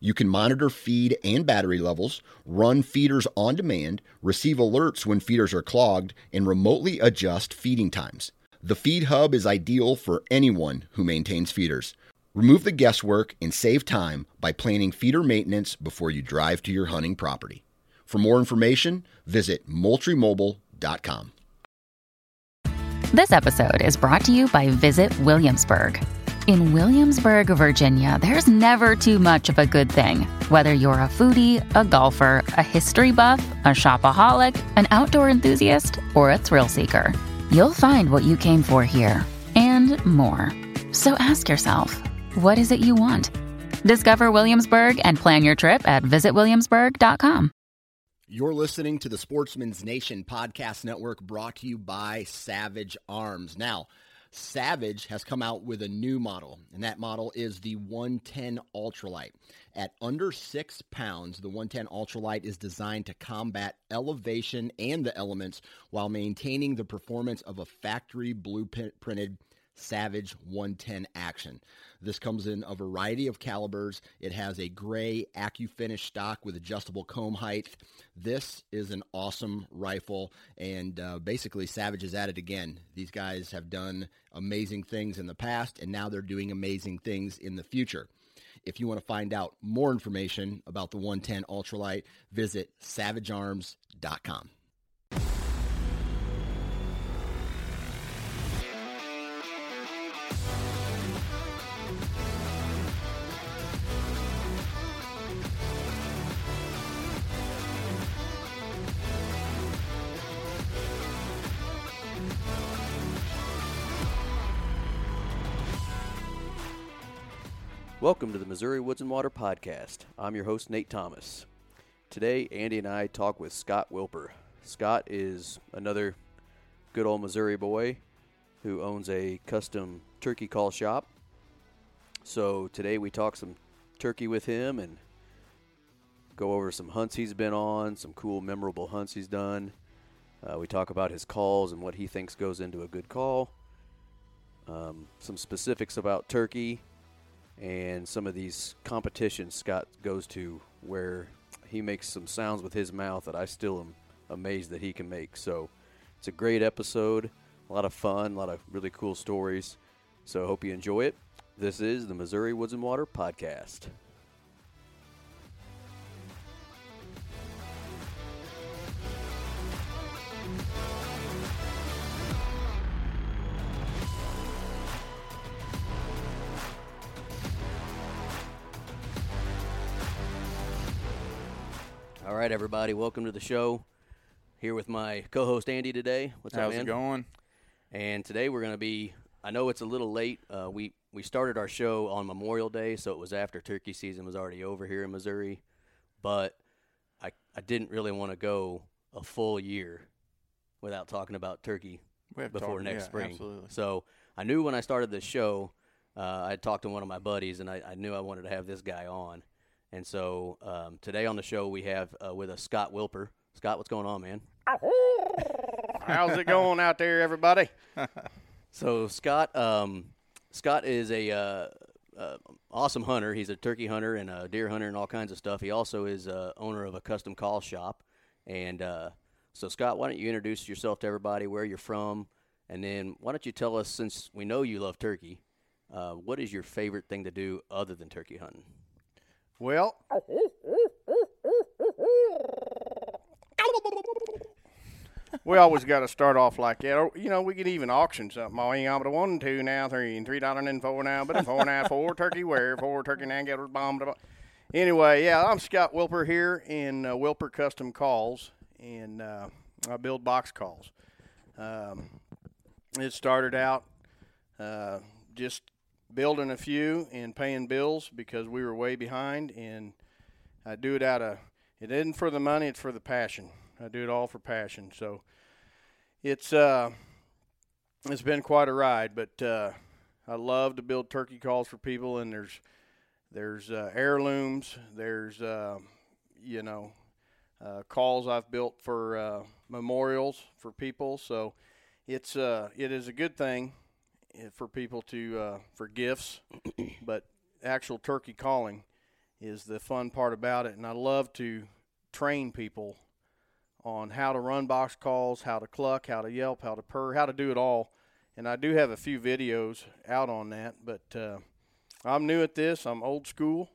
you can monitor feed and battery levels, run feeders on demand, receive alerts when feeders are clogged, and remotely adjust feeding times. The Feed Hub is ideal for anyone who maintains feeders. Remove the guesswork and save time by planning feeder maintenance before you drive to your hunting property. For more information, visit moultriemobile.com. This episode is brought to you by Visit Williamsburg. In Williamsburg, Virginia, there's never too much of a good thing. Whether you're a foodie, a golfer, a history buff, a shopaholic, an outdoor enthusiast, or a thrill seeker, you'll find what you came for here and more. So ask yourself, what is it you want? Discover Williamsburg and plan your trip at visitwilliamsburg.com. You're listening to the Sportsman's Nation Podcast Network brought to you by Savage Arms. Now, Savage has come out with a new model, and that model is the 110 Ultralight. At under six pounds, the 110 Ultralight is designed to combat elevation and the elements while maintaining the performance of a factory blueprinted Savage 110 action. This comes in a variety of calibers. It has a gray AccuFinish stock with adjustable comb height. This is an awesome rifle, and uh, basically, Savage is at it again. These guys have done amazing things in the past, and now they're doing amazing things in the future. If you want to find out more information about the 110 Ultralight, visit savagearms.com. Welcome to the Missouri Woods and Water Podcast. I'm your host, Nate Thomas. Today, Andy and I talk with Scott Wilper. Scott is another good old Missouri boy who owns a custom turkey call shop. So today we talk some turkey with him and go over some hunts he's been on, some cool, memorable hunts he's done. Uh, we talk about his calls and what he thinks goes into a good call. Um, some specifics about turkey and some of these competitions Scott goes to where he makes some sounds with his mouth that I still am amazed that he can make. So it's a great episode, a lot of fun, a lot of really cool stories. So I hope you enjoy it. This is the Missouri Woods and Water Podcast. Right, everybody, welcome to the show. Here with my co-host Andy today. What's How's up, man? it going? And today we're going to be. I know it's a little late. Uh, we we started our show on Memorial Day, so it was after turkey season was already over here in Missouri. But I I didn't really want to go a full year without talking about turkey We have to before next yeah, spring. Absolutely. So I knew when I started this show, uh, I talked to one of my buddies, and I, I knew I wanted to have this guy on. And so um, today on the show we have uh, with us Scott Wilper. Scott, what's going on, man? How's it going out there, everybody? So Scott, um, Scott is a uh, uh, awesome hunter. He's a turkey hunter and a deer hunter and all kinds of stuff. He also is uh, owner of a custom call shop. And uh, so, Scott, why don't you introduce yourself to everybody, where you're from, and then why don't you tell us, since we know you love turkey, uh, what is your favorite thing to do other than turkey hunting? Well, we always got to start off like that. Or, you know, we could even auction something. Oh, got a one two now, three and three dollar and four now, but four now, four turkey where, four turkey now, get bomb. Anyway, yeah, I'm Scott Wilper here in uh, Wilper Custom Calls, and uh, I build box calls. Um, it started out uh, just building a few and paying bills because we were way behind, and I do it out of it isn't for the money; it's for the passion. I do it all for passion. So it's uh, it's been quite a ride, but uh, I love to build turkey calls for people, and there's there's uh, heirlooms, there's uh, you know uh, calls I've built for uh, memorials for people. So it's uh, it is a good thing for people to uh, for gifts, but actual turkey calling is the fun part about it, and I love to train people on how to run box calls, how to cluck, how to yelp, how to purr, how to do it all. And I do have a few videos out on that, but uh, I'm new at this. I'm old school,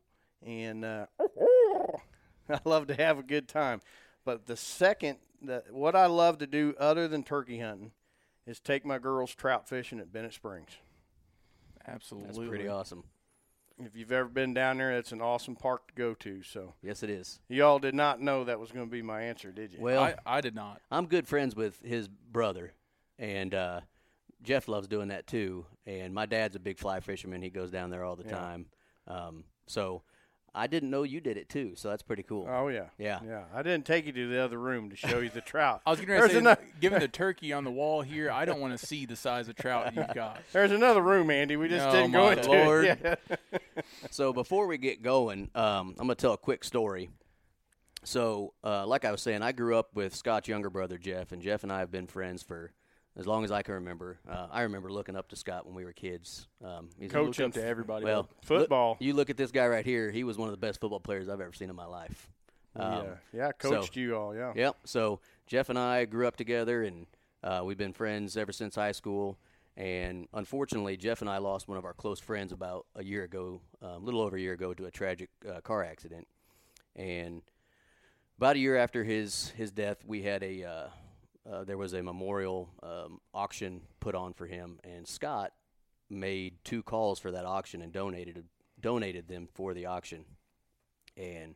and uh, I love to have a good time. But the second, the, what I love to do other than turkey hunting is take my girls trout fishing at Bennett Springs. Absolutely. That's pretty awesome. If you've ever been down there, it's an awesome park to go to. So Yes, it is. y'all did not know that was going to be my answer, did you? Well, I, I did not. I'm good friends with his brother, and uh, Jeff loves doing that too. And my dad's a big fly fisherman; he goes down there all the Yeah. time. Um, so I didn't know you did it too. So that's pretty cool. oh yeah, Yeah. yeah. I didn't take you to the other room to show you the trout. I was going to There's say, ano- given the turkey on the wall here, I don't want to see the size of trout you've got. There's another room, Andy. We just Oh, didn't go into Lord. it. Yeah. So before we get going, um, I'm going to tell a quick story. So, uh, like I was saying, I grew up with Scott's younger brother Jeff, and Jeff and I have been friends for as long as I can remember. Uh, I remember looking up to Scott when we were kids. Um, he's Coaching up to everybody. Well, Football. Look, you look at this guy right here. He was one of the best football players I've ever seen in my life. Um, yeah, yeah. Coached you all. Yeah. Yep. So Jeff and I grew up together, and uh, we've been friends ever since high school. And unfortunately, Jeff and I lost one of our close friends about a year ago, um, a little over a year ago, to a tragic uh, car accident. And about a year after his his death, we had a uh, there was a memorial um, auction put on for him, and Scott made two calls for that auction and donated donated them for the auction, and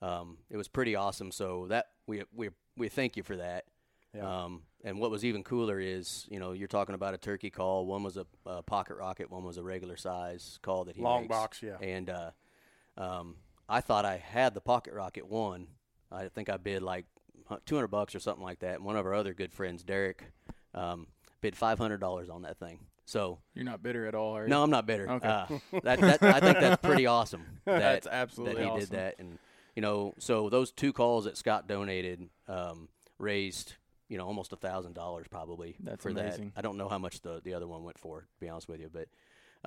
um, it was pretty awesome. So that we we we thank you for that. Yeah. Um, and what was even cooler is, you know, you're talking about a turkey call. One was a, a pocket rocket. One was a regular size call that he Long makes. box, yeah. And uh, um, I thought I had the pocket rocket one. I think I bid like 200 bucks or something like that. And one of our other good friends, Derek, um, bid $500 on that thing. So You're not bitter at all, are you? no, I'm not bitter. Okay. Uh, that, that, I think that's pretty awesome. That, That's absolutely awesome. that he awesome. did that, and you know, so those two calls that Scott donated um, raised you know almost a thousand dollars probably That's for amazing. that. I don't know how much the the other one went for, to be honest with you, but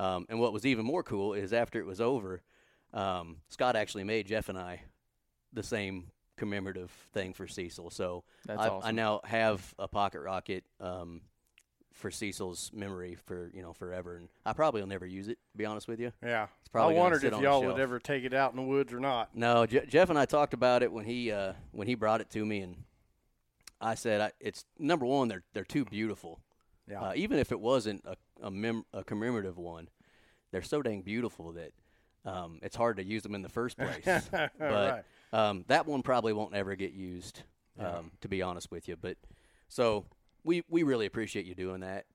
um, and what was even more cool is after it was over, um, Scott actually made Jeff and I the same commemorative thing for Cecil. So That's I, I now have a pocket rocket um, for Cecil's memory for you know forever, and I probably will never use it. To be honest with you. Yeah. I probably gonna wondered if y'all would ever take it out in the woods or not. No, Je- Jeff and I talked about it when he uh, when he brought it to me, and I said I, it's number one. They're they're too beautiful. Yeah. Uh, even if it wasn't a a, mem- a commemorative one, they're so dang beautiful that um, it's hard to use them in the first place. but Right. Um, that one probably won't ever get used, um, to be honest with you. But so we we really appreciate you doing that.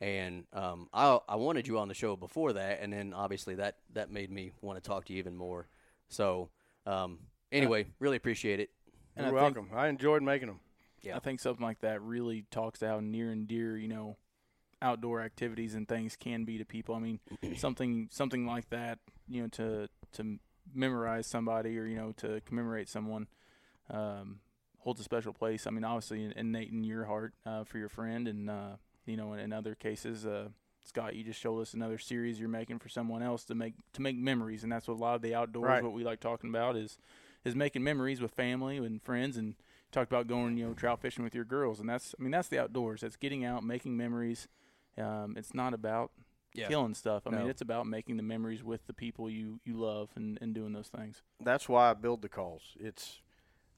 And um, I I wanted you on the show before that, and then obviously that that made me want to talk to you even more. So um, anyway, really appreciate it. And You're I think- welcome. I enjoyed making them. Yeah. I think something like that really talks to how near and dear, you know, outdoor activities and things can be to people. I mean, something something like that, you know, to to memorize somebody or you know to commemorate someone um, holds a special place. I mean, obviously innate in your heart uh, for your friend, and uh, you know, in, in other cases, uh, Scott, you just showed us another series you're making for someone else to make to make memories, and that's what a lot of the outdoors, Right. what we like talking about is is making memories with family and friends and talked about going, you know, trout fishing with your girls, and that's, I mean, that's the outdoors. That's getting out, making memories. Um, it's not about Yeah. killing stuff. I mean, it's about making the memories with the people you you love and, and doing those things. That's why I build the calls. It's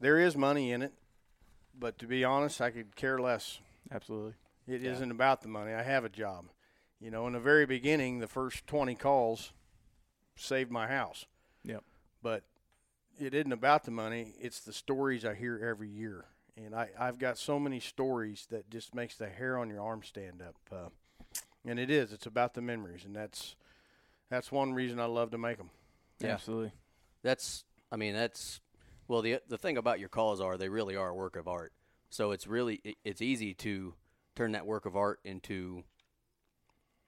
there is money in it, but to be honest, I could care less. Absolutely. It Yeah. not about the money. I have a job. You know, in the very beginning, the first 20 calls saved my house. Yep. But it isn't about the money. It's the stories I hear every year. And I, I've got so many stories that just makes the hair on your arm stand up. Uh, and it is. It's about the memories. And that's that's one reason I love to make them. Yeah. Absolutely. That's I mean that's Well, the the thing about your calls are they really are a work of art. So it's really it, it's easy to turn that work of art into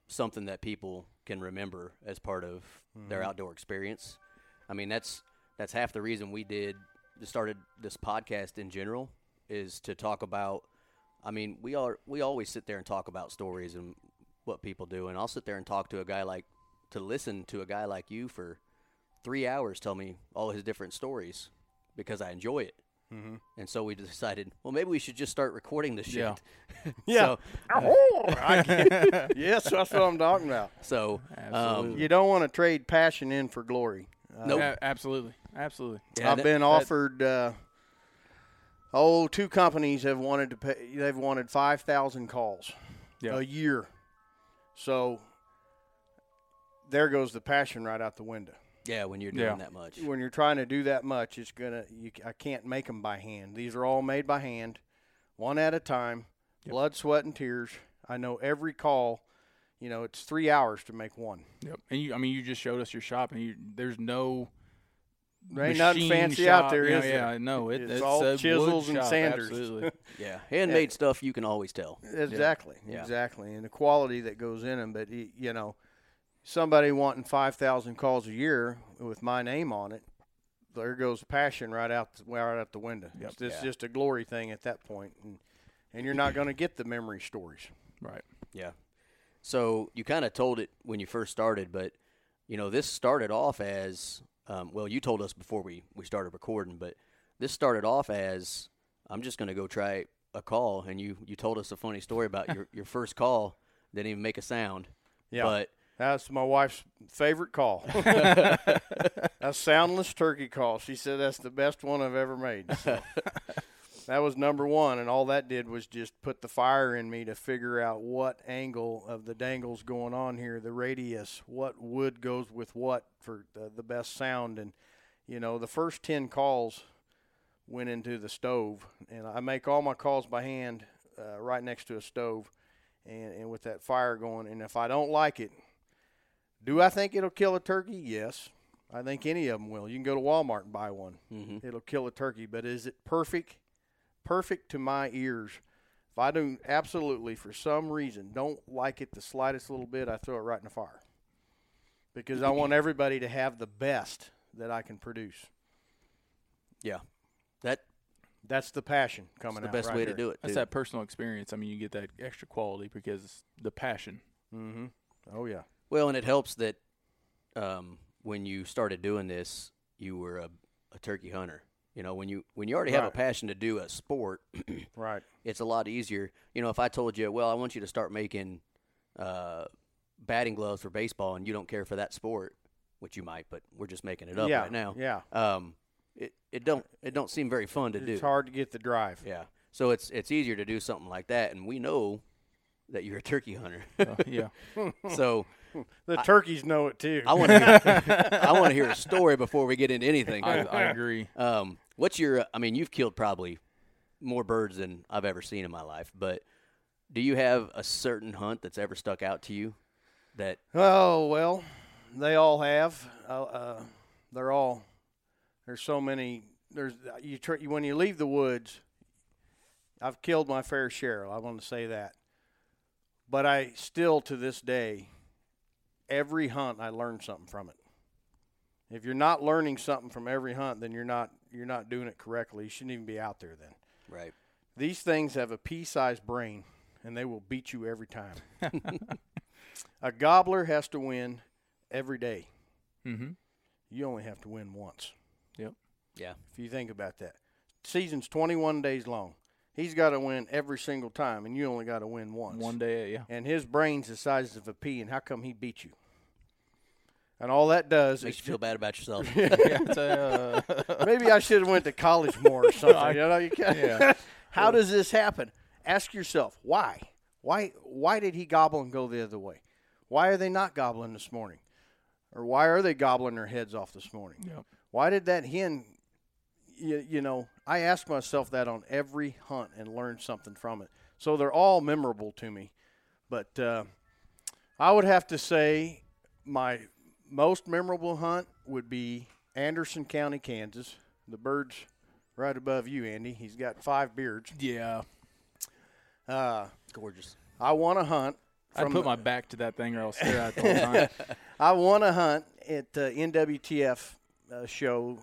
something that people can remember as part of their mm-hmm. outdoor experience. I mean, that's that's half the reason we did started this podcast in general is to talk about I mean, we are we always sit there and talk about stories and what people do and I'll sit there and talk to a guy like to listen to a guy like you for 3 hours tell me all his different stories because I enjoy it. Mm-hmm. And so we decided, well, maybe we should just start recording this shit. Yeah. Yeah. So, I get- yes, that's what I'm talking about. so um, You don't want to trade passion in for glory. Uh, Nope. A- absolutely, absolutely. Yeah, I've that- been offered. Uh, oh, two companies have wanted to pay. They've wanted five thousand calls Yeah. a year. So there goes the passion right out the window. yeah, when you're doing Yeah. that much. When you're trying to do that much, it's gonna. You, I can't make them by hand. These are all made by hand, one at a time, blood, sweat, and tears. I know every call. You know, it's three hours to make one. Yep. And you, I mean, you just showed us your shop, and you, there's no. There ain't nothing fancy shop, out there, you know, is there? Yeah, no, it, It's it's, all chisels and sanders. Absolutely. Yeah, handmade stuff you can always tell. Exactly, Yeah. exactly, and the quality that goes in them. But you know, somebody wanting five thousand calls a year with my name on it, there goes passion right out the, right out the window. Yep. It's, it's Yeah. just a glory thing at that point, and and you're not going to get the memory stories. right. Yeah. So you kind of told it when you first started, but you know this started off as um, well. You told us before we we started recording, but this started off as I'm just going to go try a call, and you you told us a funny story about your your first call didn't even make a sound. Yeah. But That's my wife's favorite call. a soundless turkey call. She said that's the best one I've ever made. So. that was number one, and all that did was just put the fire in me to figure out what angle of the dangle's going on here, the radius, what wood goes with what for the, the best sound. And, you know, the first 10 calls went into the stove, and I make all my calls by hand uh, right next to a stove. And, and with that fire going, and if I don't like it, do I think it'll kill a turkey? Yes. I think any of them will. You can go to Walmart and buy one. Mhm. It'll kill a turkey, but is it perfect? Perfect to my ears. If I do absolutely for some reason don't like it the slightest little bit, I throw it right in the fire. Because I want everybody to have the best that I can produce. yeah, that That's the passion that's coming the out. best right way there. to do it. That's that personal experience. I mean, you get that extra quality because the passion. Mm-hmm. Oh yeah. Well, and it helps that um, when you started doing this, you were a, a turkey hunter. You know, when you when you already have a passion to do a sport, Right. it's a lot easier. You know, if I told you, well, I want you to start making uh, batting gloves for baseball, and you don't care for that sport, which you might, but we're just making it up yeah. right now. Yeah. Um, it it don't it don't seem very fun to It's do. It's hard to get the drive. Yeah. So it's it's easier to do something like that, and we know that you're a turkey hunter. Uh, yeah. so The turkeys know it too. I want to hear, I want to hear a story before we get into anything. I, I agree. Um, what's your? I mean, you've killed probably more birds than I've ever seen in my life. But do you have a certain hunt that's ever stuck out to you? That Oh well, they all have. Uh, uh, they're all. There's so many. There's you tr- when you leave the woods. I've killed my fair share. I want to say that, but I still to this day, every hunt I learn something from it. If you're not learning something from every hunt, then you're not you're not doing it correctly. You shouldn't even be out there then. right? These things have a pea-sized brain, and they will beat you every time. a gobbler has to win every day. Mm-hmm. You only have to win once. Yep. Yeah. If you think about that, season's 21 days long. He's got to win every single time, and you only got to win once. One day, yeah. And his brain's the size of a pea, and how come he beat you? And all that does Makes is you feel bad about yourself. yeah uh, maybe I should have went to college more or something. you know, you can Yeah. How does this happen? Ask yourself why. Why? Why did he gobble and go the other way? Why are they not gobbling this morning? Or why are they gobbling their heads off this morning? Yep. Why did that hen? You, you know, I ask myself that on every hunt and learn something from it. So they're all memorable to me. But uh, I would have to say my most memorable hunt would be Anderson County, Kansas, the bird's right above you, Andy. He's got five beards. Yeah. Uh, Gorgeous. I want to hunt. I'd put the- my back to that thing or I'll stare at it the whole time. I won a hunt at the NWTF uh, show.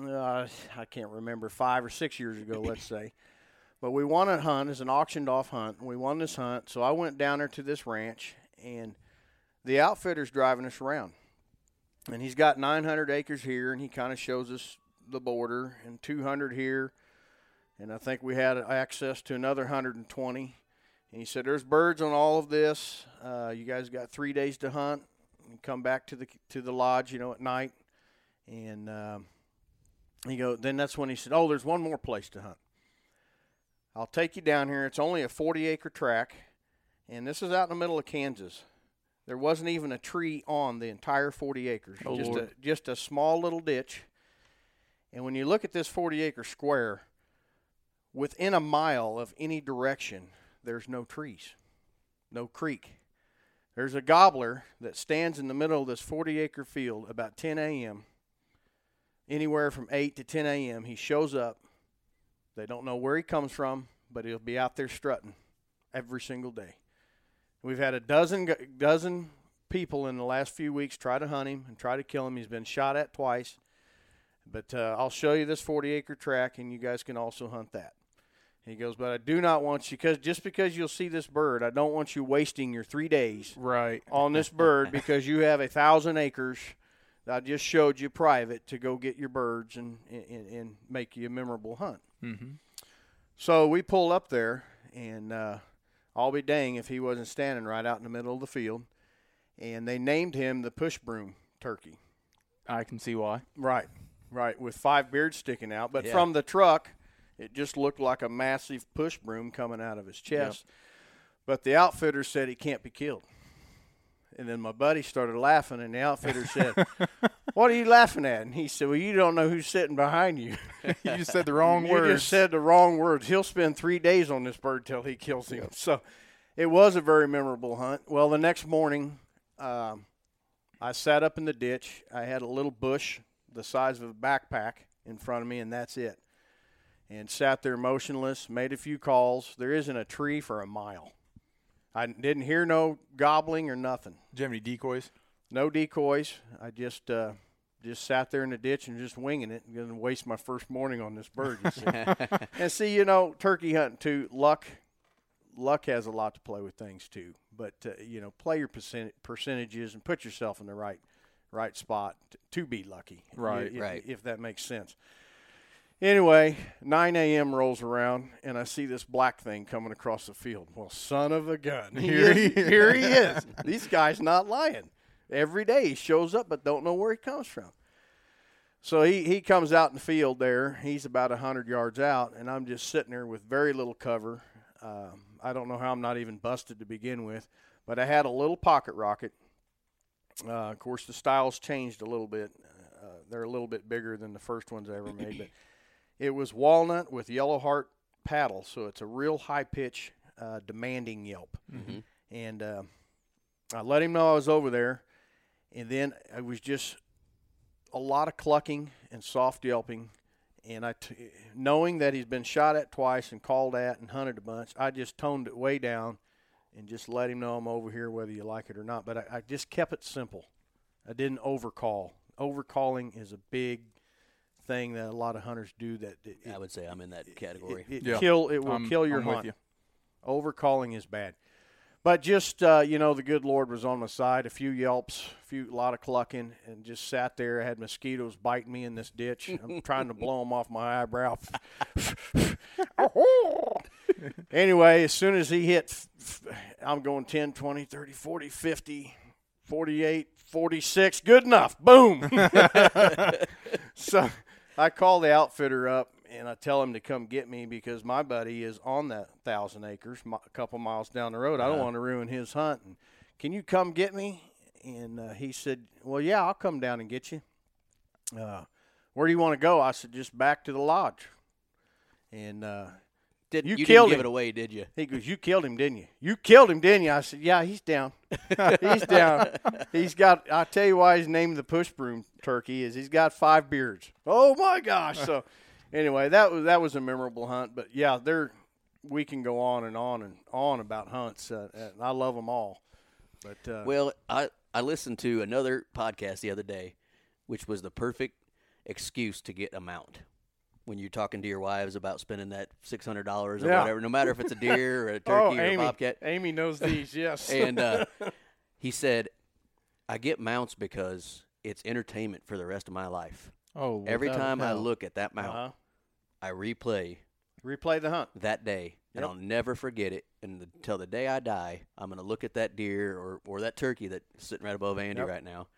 Uh, I can't remember five or six years ago, let's say. But we won a hunt as an auctioned off hunt. And we won this hunt, so I went down there to this ranch, and the outfitter's driving us around, and he's got 900 acres here, and he kind of shows us the border, and 200 here, and I think we had access to another 120. And he said, "There's birds on all of this. Uh, you guys got three days to hunt. And come back to the to the lodge, you know, at night." And um, he go. Then that's when he said, "Oh, there's one more place to hunt. I'll take you down here. It's only a 40 acre track, and this is out in the middle of Kansas. There wasn't even a tree on the entire 40 acres. Oh, just Lord. a just a small little ditch. And when you look at this 40 acre square, within a mile of any direction, there's no trees, no creek. There's a gobbler that stands in the middle of this 40 acre field about 10 a.m. Anywhere from 8 to 10 a.m., he shows up. They don't know where he comes from, but he'll be out there strutting every single day. We've had a dozen dozen people in the last few weeks try to hunt him and try to kill him. He's been shot at twice. But uh, I'll show you this 40 acre track, and you guys can also hunt that. He goes, but I do not want you because just because you'll see this bird, I don't want you wasting your three days right. on this bird because you have a thousand acres. that I just showed you private to go get your birds and and, and make you a memorable hunt. Mm-hmm. So we pull up there, and uh, I'll be dang if he wasn't standing right out in the middle of the field. And they named him the push broom turkey. I can see why. Right, right, with five beards sticking out. But Yeah. from the truck, it just looked like a massive push broom coming out of his chest. But the outfitter said he can't be killed. And then my buddy started laughing, and the outfitter said, "What are you laughing at?" And he said, "Well, you don't know who's sitting behind you. you just said the wrong you words. just said the wrong words. He'll spend three days on this bird till he kills him." So, it was a very memorable hunt. Well, the next morning, um, I sat up in the ditch. I had a little bush the size of a backpack in front of me, and that's it. And sat there motionless, made a few calls. There isn't a tree for a mile. I didn't hear no gobbling or nothing. Do you have any decoys? No decoys. I just uh, just sat there in the ditch and just winging it. Going to waste my first morning on this bird. And see, you know, turkey hunting too. Luck, luck has a lot to play with things too. But uh, you know, play your percent- percentages and put yourself in the right right spot t- to be lucky. Right, i- i- right. If that makes sense. Anyway, 9 a.m. rolls around, and I see this black thing coming across the field. Well, son of a gun. Here he, here he is. These guys not lying. Every day he shows up, but don't know where he comes from. So he, he comes out in the field there. He's about 100 yards out, and I'm just sitting there with very little cover. Um, I don't know how I'm not even busted to begin with, but I had a little pocket rocket. Uh, of course, the styles changed a little bit. Uh, they're a little bit bigger than the first ones I ever made, but it was walnut with yellow heart paddle, so it's a real high pitch, uh, demanding yelp. Mhm. And uh, I let him know I was over there, and then I was just a lot of clucking and soft yelping. And I, t- knowing that he's been shot at twice and called at and hunted a bunch, I just toned it way down and just let him know I'm over here, whether you like it or not. But I, I just kept it simple. I didn't overcall. Overcalling is a big thing that a lot of hunters do. That it, I would say I'm in that category. It, it Yeah. kill. It will I'm- kill your I'm with hunt. you. Overcalling is bad. But just uh, you know, the good Lord was on my side. A few yelps, a few, a lot of clucking, and just sat there. I had mosquitoes biting me in this ditch. I'm trying to blow them off my eyebrow. anyway, as soon as he hit, I'm going 10, 20, 30, 40, 50, 48, 46. Good enough. Boom. so I call the outfitter up and I tell him to come get me because my buddy is on that thousand acres, a couple miles down the road. I don't want to ruin his hunt. And, Can you come get me? And uh, he said, Well, yeah, I'll come down and get you. Uh, where do you want to go? I said, Just back to the lodge. And uh, Didn't, You you killed didn't give him. it away, did you? He goes, "You killed him, didn't you? You killed him, didn't you?" I said, "Yeah, he's down. he's down. He's got. I'll tell you why he's named the push broom turkey is he's got five beards. Oh my gosh! So anyway, that was that was a memorable hunt. But yeah, there we can go on and on and on about hunts. Uh, and I love them all. But uh, Well, I I listened to another podcast the other day, which was the perfect excuse to get a mount. When you're talking to your wives about spending that six hundred dollars or Yeah. whatever, no matter if it's a deer or a turkey oh, or Amy, a bobcat, Amy knows these. Yes. and uh, he said, "I get mounts because it's entertainment for the rest of my life. Oh, Every time I look at that mount, uh-huh. I replay replay the hunt. that day, and I'll never forget it. And until the day I die, I'm going to look at that deer or, or that turkey that's sitting right above Andy Yep. right now,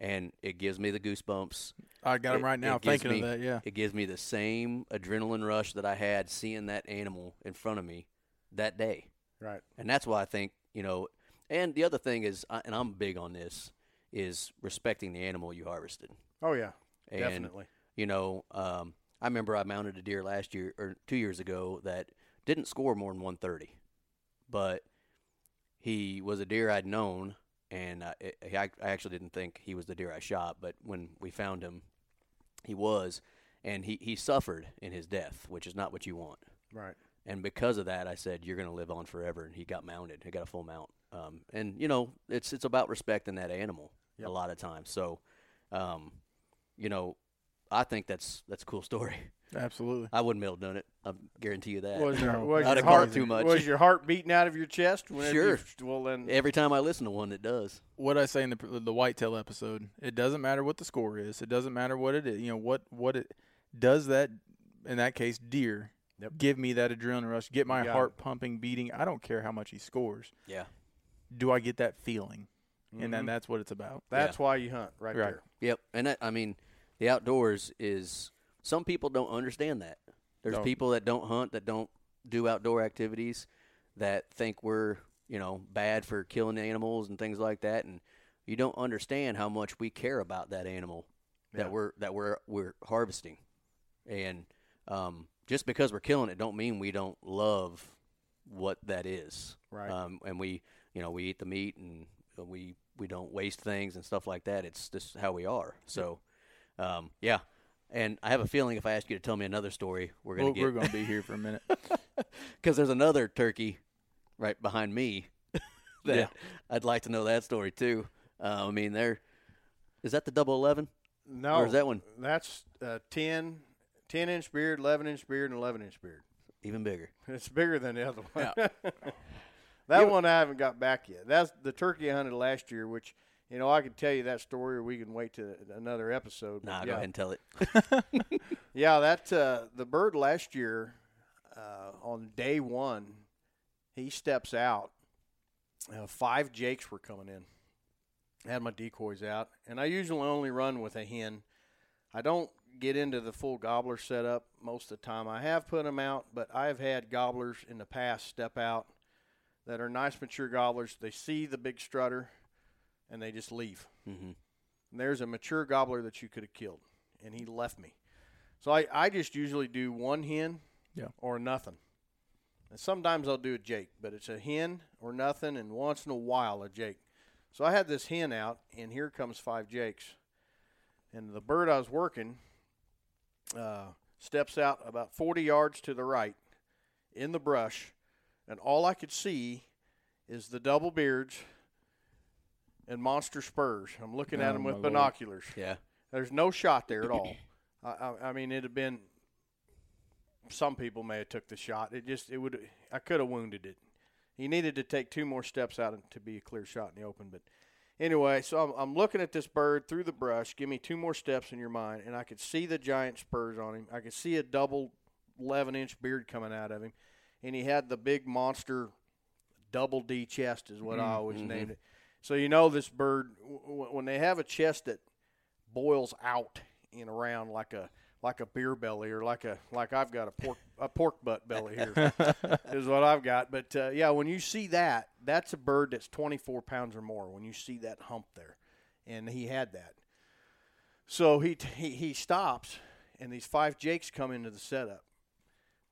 and it gives me the goosebumps. I got him It- right now thinking me- of that. Yeah. It gives me the same adrenaline rush that I had seeing that animal in front of me that day. Right. And that's why I think, you know, and the other thing is, and I'm big on this, is respecting the animal you harvested. Oh yeah. And, Definitely. You know, um, I remember I mounted a deer last year or two years ago that didn't score more than 130, but he was a deer I'd known, and I, I, I actually didn't think he was the deer I shot, but when we found him, he was, and he, he suffered in his death, which is not what you want. Right. And because of that, I said you're going to live on forever. And he got mounted. He got a full mount. Um, and you know, it's it's about respecting that animal Yep. a lot of times. So, um, you know, I think that's that's a cool story. Absolutely. I wouldn't be able to done it. I guarantee you that. Was your, was I'd your have heart too much. Was your heart beating out of your chest? Sure. You, well then. Every time I listen to one, it does. what I say in the the whitetail episode, it doesn't matter what the score is. It doesn't matter what it is. You know what what it does that in that case deer Yep. give me that adrenaline rush, get my got heart pumping, beating. I don't care how much he scores. Yeah. Do I get that feeling? And Mhm. then that's what it's about. That's why you hunt right, Right. there. Yep. And that, I mean, the outdoors is some people don't understand that. There's No. people that don't hunt, that don't do outdoor activities, that think we're you know bad for killing animals and things like that, and you don't understand how much we care about that animal Yeah. that we're that we're we're harvesting, and um, just because we're killing it, don't mean we don't love what that is. Right. Um, and we you know we eat the meat and we we don't waste things and stuff like that. It's just how we are. So, um, yeah. And I have a feeling if I ask you to tell me another story, we're gonna We're, get we're going to be here for a minute. because there's another turkey right behind me that Yeah. I'd like to know that story too. Uh, I mean, there is that the double eleven? No. Where's that one? That's uh, 10, 10 inch beard, 11 inch beard, and 11 inch beard. Even bigger. It's bigger than the other one. Yeah. that one I haven't got back yet. That's the turkey I hunted last year, which, you know, I could tell you that story or we can wait to another episode. Nah, yeah. go ahead and tell it. Yeah, that uh, the bird last year uh, on day one, he steps out. Uh, five jakes were coming in. I had my decoys out, and I usually only run with a hen. I don't get into the full gobbler setup most of the time. I have put them out, but I've had gobblers in the past step out that are nice mature gobblers. They see the big strutter, and they just leave. hmm And there's a mature gobbler that you could have killed, and he left me. So I, I just usually do one hen Yeah. or nothing. And sometimes I'll do a Jake, but it's a hen or nothing, and once in a while a Jake. So I had this hen out, and here comes five Jakes. And the bird I was working uh, steps out about 40 yards to the right in the brush, and all I could see is the double beards and monster spurs. I'm looking at Oh, them my with Lord. binoculars. Yeah. There's no shot there at all. I, I, I mean, it'd have been. Some people may have took the shot. It just it would. I could have wounded it. He needed to take two more steps out to be a clear shot in the open. But anyway, so I'm, I'm looking at this bird through the brush. Give me two more steps in your mind, and I could see the giant spurs on him. I could see a double 11 inch beard coming out of him, and he had the big monster double D chest is what I always Mhm. named it. So you know this bird w- when they have a chest that boils out and around like a like a beer belly or like a like I've got a pork a pork butt belly here is what I've got. But uh, yeah, when you see that, that's a bird that's 24 pounds or more. When you see that hump there, and he had that. So he he, he stops, and these five jakes come into the setup.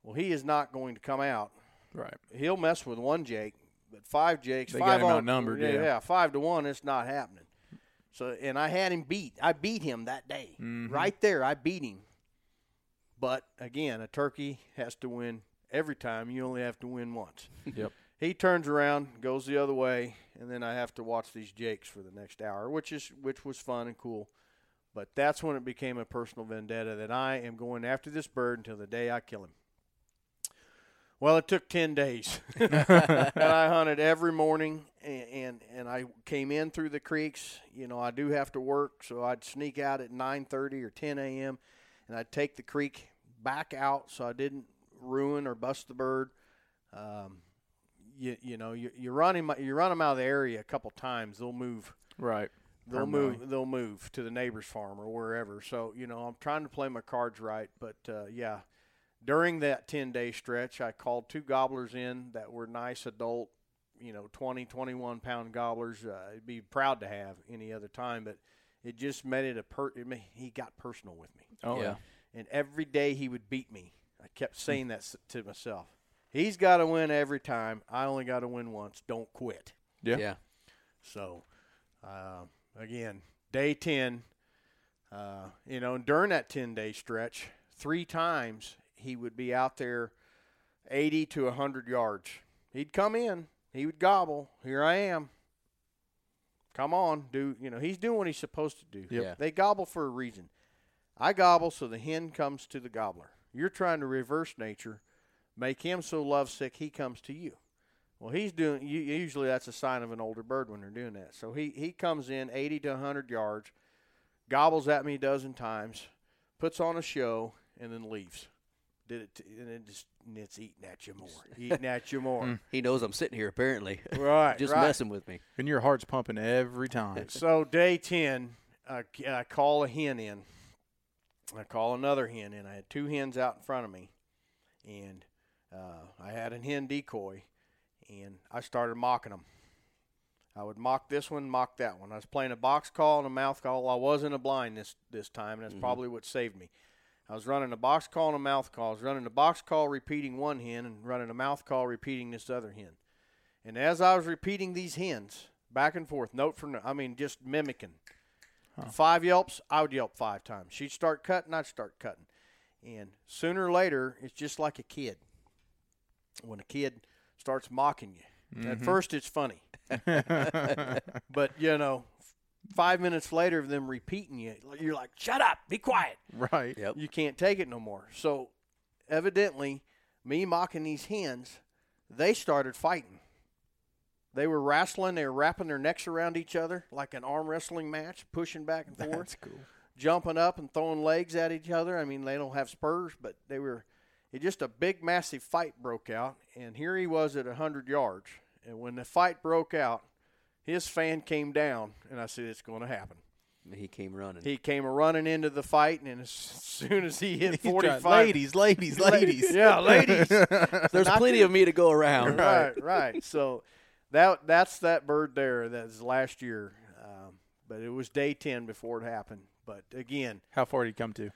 Well, he is not going to come out. Right. He'll mess with one Jake, but five Jakes, They five got him on- outnumbered, Yeah, yeah. five to one. It's not happening. So, and I had him beat. I beat him that day, Mhm. right there. I beat him. But again, a turkey has to win every time. You only have to win once. Yep. He turns around, goes the other way, and then I have to watch these jakes for the next hour, which is which was fun and cool. But that's when it became a personal vendetta that I am going after this bird until the day I kill him. Well, it took ten days, and I hunted every morning, and, and and I came in through the creeks. You know, I do have to work, so I'd sneak out at nine thirty or ten a.m. and I'd take the creek back out so I didn't ruin or bust the bird. Um, you you know you you run him you run them out of the area a couple times, they'll move Right. they'll move they'll move to the neighbor's farm or wherever so you know i'm trying to play my cards right but uh, yeah during that 10 day stretch i called two gobblers in that were nice adult you know 20 21 pound gobblers uh, i'd be proud to have any other time but it just made it a per it made, he got personal with me Oh Yeah. yeah. and every day he would beat me i kept saying that to myself he's got to win every time i only got to win once don't quit Yeah. Yeah. so, uh, again, day 10, uh, you know, and during that 10 day stretch, three times he would be out there 80 to 100 yards. He'd come in, he would gobble. Here I am. Come on, do you know? He's doing what he's supposed to do. Yep. Yeah. They gobble for a reason. I gobble so the hen comes to the gobbler. You're trying to reverse nature, make him so lovesick he comes to you. Well, he's doing. Usually, that's a sign of an older bird when they're doing that. So he he comes in 80 to 100 yards, gobbles at me a dozen times, puts on a show, and then leaves. Did it, t- and it just and it's eating at you more, eating at you more. He knows I'm sitting here apparently, right, just right. messing with me. And your heart's pumping every time. So day ten, I, I call a hen in. I call another hen in. I had two hens out in front of me, and uh, I had a hen decoy, and I started mocking them. I would mock this one, mock that one. I was playing a box call and a mouth call. I wasn't a blind this this time, and that's probably what saved me. I was running a box call and a mouth call. I was running a box call, repeating one hen, and running a mouth call, repeating this other hen. And as I was repeating these hens back and forth, note for note, I mean, just mimicking. Five yelps, I would yelp five times. She'd start cutting, I'd start cutting. And sooner or later, it's just like a kid. When a kid starts mocking you, at mm-hmm. first it's funny. but, you know, five minutes later of them repeating you, you're like, shut up, be quiet Right. Yep. you can't take it no more. So evidently, me mocking these hens, they started fighting. They were wrestling. They were wrapping their necks around each other like an arm wrestling match, pushing back and forth, That's cool. jumping up and throwing legs at each other. I mean, they don't have spurs, but they were. It just a big, massive fight broke out, and here he was at a hundred yards. And when the fight broke out, his fan came down, and I said, "It's going to happen." He came running. He came running into the fight, and as soon as he hit He's 45, ladies, ladies, ladies. yeah, ladies, There's Not plenty of me to go around. right, right. So that that's that bird there. That's last year, um, but it was day ten before it happened. But again, How far did he come to?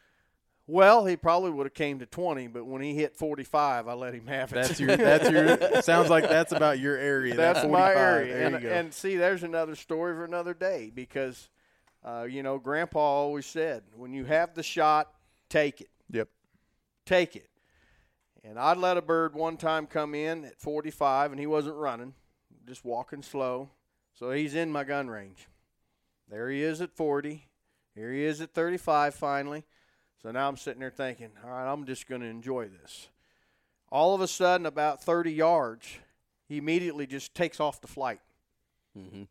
Well, he probably would have came to twenty, but when he hit forty-five, I let him have it. That's your. That's your. sounds like that's about your area. that That's my area. There And, and see, there's another story for another day because, uh, you know, Grandpa always said, when you have the shot, take it. yep. take it. And I'd let a bird one time come in at 45, and he wasn't running, just walking slow. So he's in my gun range. There he is at 40. Here he is at 35 finally. So now I'm sitting there thinking, all right, I'm just going to enjoy this. All of a sudden, about 30 yards, he immediately just takes off the flight. hmm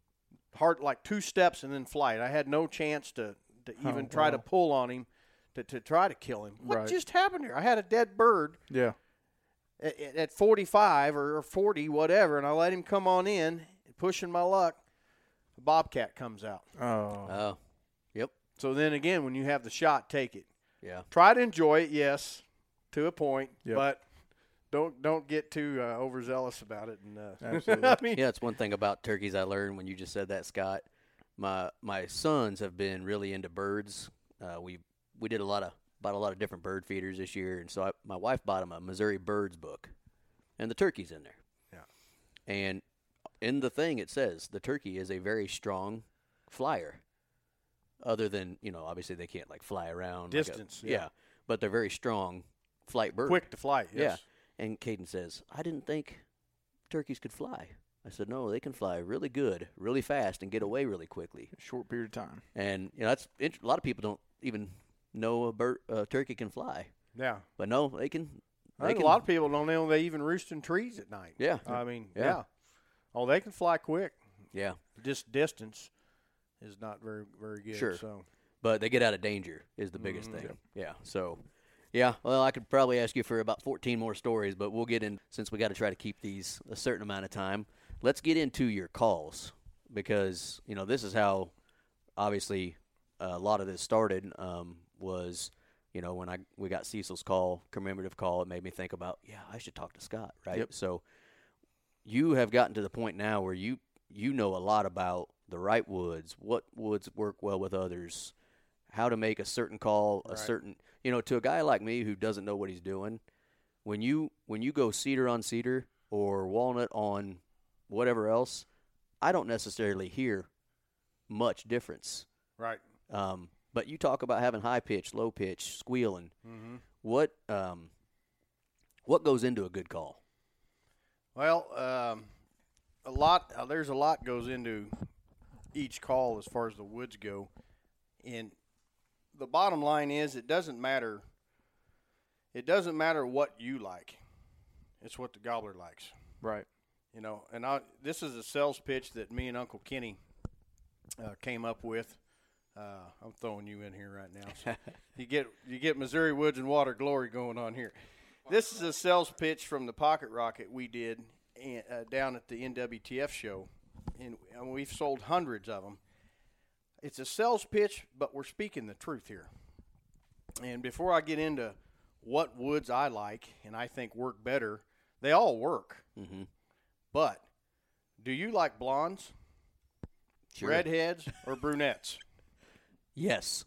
Hard, like two steps and then flight. I had no chance to, to even Oh, try to pull on him to, to try to kill him. What Right. just happened here? I had a dead bird Yeah. at, at- at 45 or, or 40, whatever, and I let him come on in, pushing my luck. A bobcat comes out. Oh. Oh, yep. So then again, when you have the shot, take it. Yeah. Try to enjoy it, yes, to a point, Yep. but don't don't get too uh, overzealous about it. And uh, Absolutely. I mean, Yeah, it's one thing about turkeys I learned when you just said that, Scott. My my sons have been really into birds. Uh, we we did a lot of bought a lot of different bird feeders this year, and so I, my wife bought him a Missouri Birds book, and the turkey's in there. Yeah. And in the thing it says the turkey is a very strong flyer. Other than you know, obviously they can't like fly around like a- Distance, yeah. but they're very strong flight bird. Quick to fly. Yes. Yeah. And Caden says, I didn't think turkeys could fly. I said, no, they can fly really good, really fast, and get away really quickly. Short period of time. And you know, that's a lot of people don't even know a bird, uh, turkey can fly, Yeah. but no, they can. I think can a lot of people don't know they even roost in trees at night. Yeah. I mean, Yeah. yeah. Oh, they can fly quick. yeah, Just distance is not very very good. Sure. So but they get out of danger is the biggest Mhm. thing. Yeah. So, yeah. Well, I could probably ask you for about 14 more stories, but we'll get in since we got to try to keep these a certain amount of time. Let's get into your calls because you know this is how obviously a lot of this started. Um, was you know when I we got Cecil's call, commemorative call, it made me think about yeah I should talk to Scott, right? Yep. So you have gotten to the point now where you you know a lot about the right woods, what woods work well with others, how to make a certain call, a Right. certain you know to a guy like me who doesn't know what he's doing. When you when you go cedar on cedar or walnut on whatever else, I don't necessarily hear much difference. right. Um, but you talk about having high pitch, low pitch, squealing. Mm-hmm. What um, what goes into a good call? Well, um, a lot. Uh, there's a lot goes into each call as far as the woods go, and the bottom line is it doesn't matter. It doesn't matter what you like. It's what the gobbler likes. Right. You know, and I, this is a sales pitch that me and Uncle Kenny uh, came up with. Uh, I'm throwing you in here right now. So you get you get Missouri Woods and Water Glory going on here. This is a sales pitch from the Pocket Rocket we did in, uh, down at the NWTF show, and, and we've sold hundreds of them. It's a sales pitch, but we're speaking the truth here. And before I get into what woods I like and I think work better, they all work. Mm-hmm. But do you like blondes, Sure. redheads, or brunettes? Yes.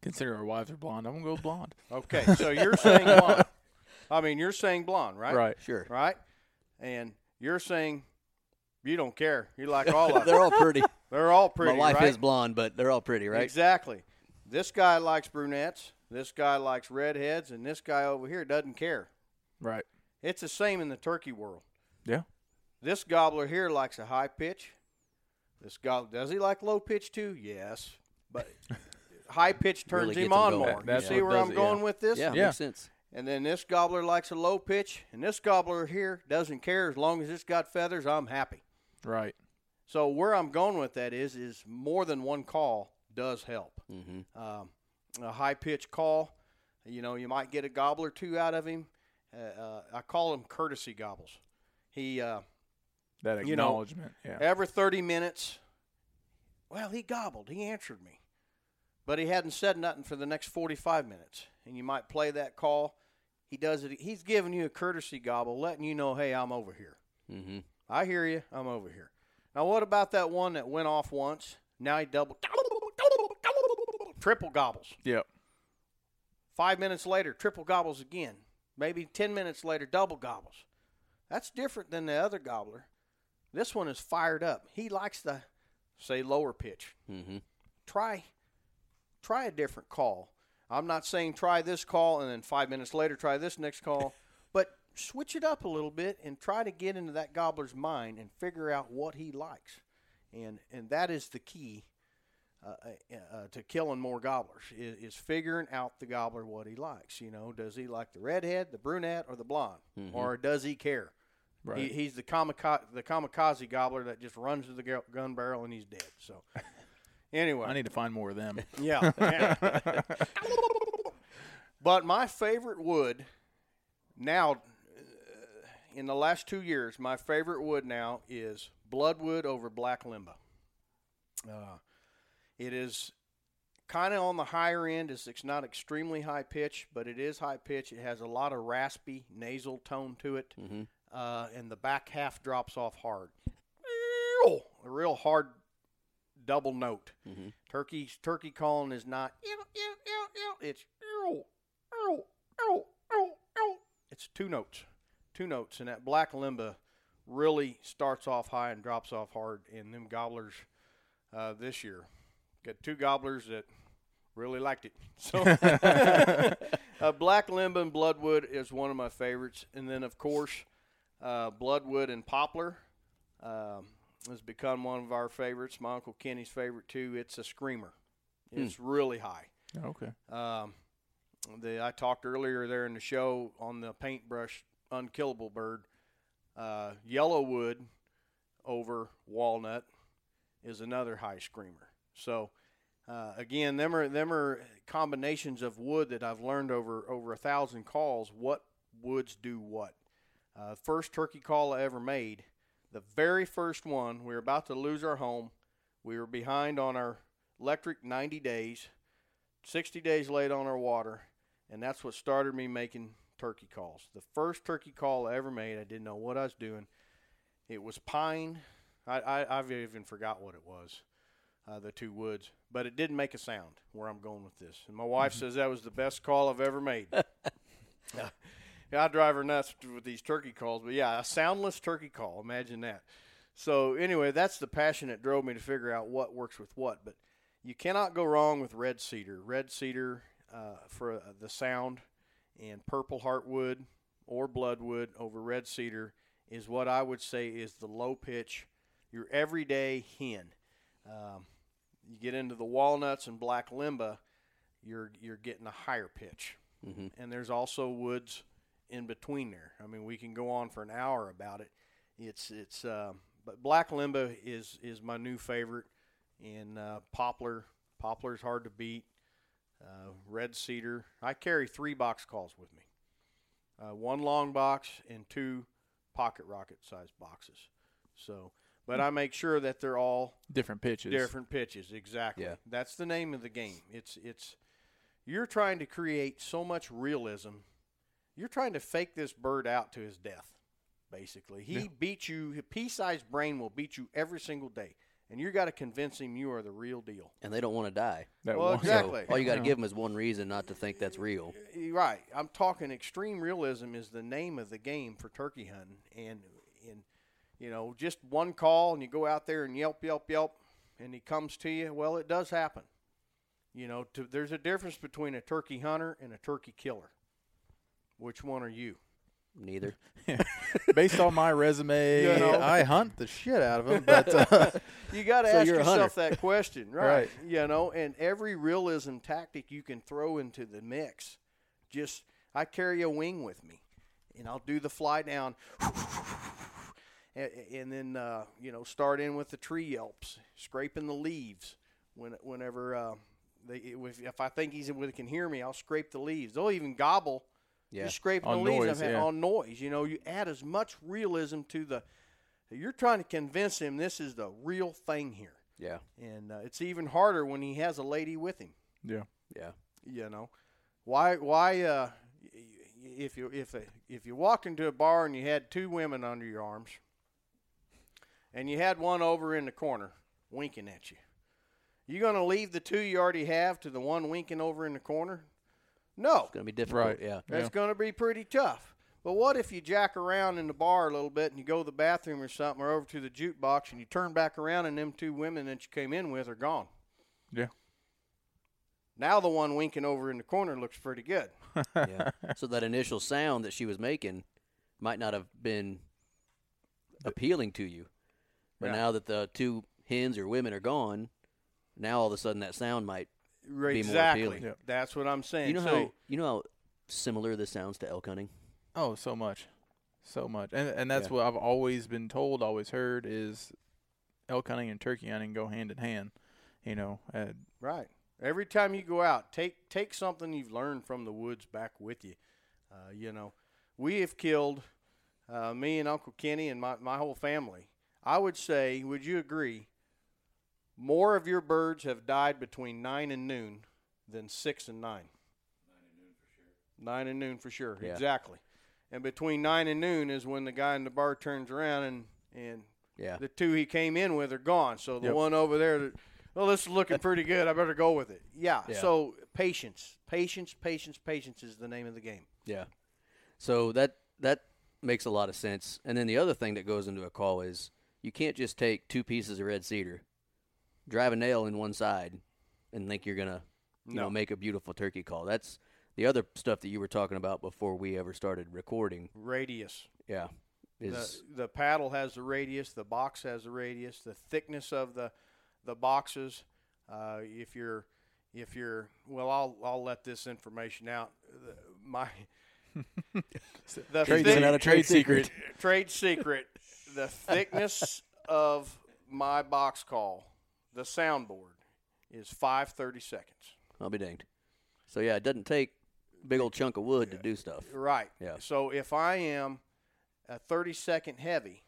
Consider our wives are blonde. I'm gonna go with blonde. Okay, so you're saying blonde. I mean, you're saying blonde, right? Right. Sure. Right? And you're saying you don't care. You like all of them. They're all pretty. They're all pretty, My wife right? is blonde, but they're all pretty, right? Exactly. This guy likes brunettes. This guy likes redheads, and this guy over here doesn't care. Right. It's the same in the turkey world. Yeah. This gobbler here likes a high pitch. This gobbler does he like low pitch too? Yes, but high pitch turns Really him on more. That- that's you see where I'm it, going yeah. with this? Yeah, Yeah. makes sense. And then this gobbler likes a low pitch, and this gobbler here doesn't care as long as it's got feathers. I'm happy. Right. So where I'm going with that is, is more than one call does help. Mm-hmm. Um, a high pitch call, you know, you might get a gobble or two out of him. Uh, uh, I call him courtesy gobbles. He uh, That You know, acknowledgement. yeah. every 30 minutes. Well, he gobbled. He answered me, but he hadn't said nothing for the next 45 minutes. And you might play that call. He does it. He's giving you a courtesy gobble, letting you know, hey, I'm over here. Mm-hmm. I hear you. I'm over here. Now, what about that one that went off once? Now he double, triple gobbles. Yep. Five minutes later, triple gobbles again. Maybe 10 minutes later, double gobbles. That's different than the other gobbler. This one is fired up. He likes the, say, lower pitch. Mm-hmm. Try, try a different call. I'm not saying try this call and then five minutes later try this next call, switch it up a little bit and try to get into that gobbler's mind and figure out what he likes, and and that is the key uh, uh, uh, to killing more gobblers is, is figuring out the gobbler what he likes. You know, does he like the redhead, the brunette, or the blonde, or does he care? Right. He, he's the kamikaze, the kamikaze gobbler that just runs to the gun barrel and he's dead. So, anyway, I need to find more of them. yeah. but my favorite wood now, in the last two years, my favorite wood now is bloodwood over black limba. Uh, it is kind of on the higher end. It's, it's not extremely high pitch, but it is high pitch. It has a lot of raspy nasal tone to it, Mhm. uh, and the back half drops off hard. A real hard double note. Mhm. Turkey's turkey calling is not it's. It's two notes, two notes, and that black limba really starts off high and drops off hard. in them gobblers uh, this year got two gobblers that really liked it. So, uh, black limba and bloodwood is one of my favorites, and then of course, uh, bloodwood and poplar um, has become one of our favorites. My uncle Kenny's favorite too. It's a screamer. It's really high. Okay. Um, the I talked earlier there in the show on the paintbrush unkillable bird. Uh, yellowwood over walnut is another high screamer. So uh, again, them are them are combinations of wood that I've learned over over a thousand calls. What woods do what? Uh, first turkey call I ever made, the very first one. We were about to lose our home. We were behind on our electric 90 days, 60 days late on our water, and that's what started me making turkey calls. The first turkey call I ever made, I didn't know what I was doing. It was pine. I, I I've even forgot what it was uh, the two woods, but it didn't make a sound where I'm going with this. And my wife says that was the best call I've ever made. yeah, I drive her nuts with these turkey calls, but yeah, a soundless turkey call. Imagine that. So anyway, that's the passion that drove me to figure out what works with what. But you cannot go wrong with red cedar. Red cedar uh, for uh, the sound, and purple heartwood or bloodwood over red cedar is what I would say is the low pitch, your everyday hen. Um, you get into the walnuts and black limba, you're you're getting a higher pitch, Mm-hmm. and there's also woods in between there. I mean, we can go on for an hour about it. It's it's um, but black limba is is my new favorite, and uh, poplar is hard to beat. Uh, red cedar. I carry three box calls with me, uh, one long box and two pocket rocket sized boxes. So, but I make sure that they're all Different pitches. Different pitches, exactly. Yeah. That's the name of the game. It's it's you're trying to create so much realism. You're trying to fake this bird out to his death. Basically, he beats you. A pea-sized brain will beat you every single day, and you got to convince him you are the real deal. And they don't want to die. That Well, one- exactly. So all you got to give them is one reason not to think that's real. Right. I'm talking extreme realism is the name of the game for turkey hunting, and and you know just one call and you go out there and yelp yelp yelp, and he comes to you. Well, it does happen. You know, to, there's a difference between a turkey hunter and a turkey killer. Which one are you? Neither. Based on my resume, You know. I hunt the shit out of them. But uh, You got to So ask yourself that question, right? Right. You know, and every realism tactic you can throw into the mix. Just I carry a wing with me, and I'll do the fly down, and, and then uh, you know start in with the tree yelps, scraping the leaves. When whenever uh, they if, if I think he's if can hear me, I'll scrape the leaves. They'll even gobble. Yeah. Just scraping On the leaves noise, yeah. on noise. You know, you add as much realism to the. You're trying to convince him this is the real thing here Yeah. and uh, it's even harder when he has a lady with him. yeah, Yeah. You know, why? Why? Uh, y- y- if you if if you walked into a bar and you had two women under your arms, and you had one over in the corner winking at you, you gonna leave the two you already have to the one winking over in the corner? No, It's going to be difficult. Right. Yeah. that's Yeah. going to be pretty tough. But what if you jack around in the bar a little bit and you go to the bathroom or something or over to the jukebox and you turn back around and them two women that you came in with are gone? yeah. Now the one winking over in the corner looks pretty good. yeah. So that initial sound that she was making might not have been appealing to you, but Yeah. now that the two hens or women are gone, now all of a sudden that sound might. More exactly. appealing. Yep. That's what I'm saying. You know so, how you know how similar this sounds to elk hunting. Oh, so much, so much, and and that's Yeah. what I've always been told, always heard is elk hunting and turkey hunting go hand in hand. You know, uh, right. Every time you go out, take take something you've learned from the woods back with you. Uh, you know, we have killed uh, me and Uncle Kenny and my, my whole family. I would say, would you agree? More of your birds have died between nine and noon than six and nine. Nine and noon for sure. Nine and noon for Yeah. Exactly. And between nine and noon is when the guy in the bar turns around and and Yeah. the two he came in with are gone. So the Yep. one over there that well, this is looking pretty good. I better go with it. Yeah. Yeah. So patience, patience, patience, patience is the name of the game. Yeah. So that that makes a lot of sense. And then the other thing that goes into a call is you can't just take two pieces of red cedar, drive a nail in one side, and think you're gonna you No. know make a beautiful turkey call. That's the other stuff that you were talking about before we ever started recording. Radius. Yeah. Is the, the paddle has the radius, the box has the radius, the thickness of the the boxes. Uh, if you're if you're well, I'll I'll let this information out. The, my the Trade thick- Out a trade secret. trade secret. The thickness of my box call, the soundboard, is five thirty seconds. I'll be danged. So yeah, it doesn't take a big old chunk of wood to do stuff. Right. Yeah. So if I am a 30 second heavy,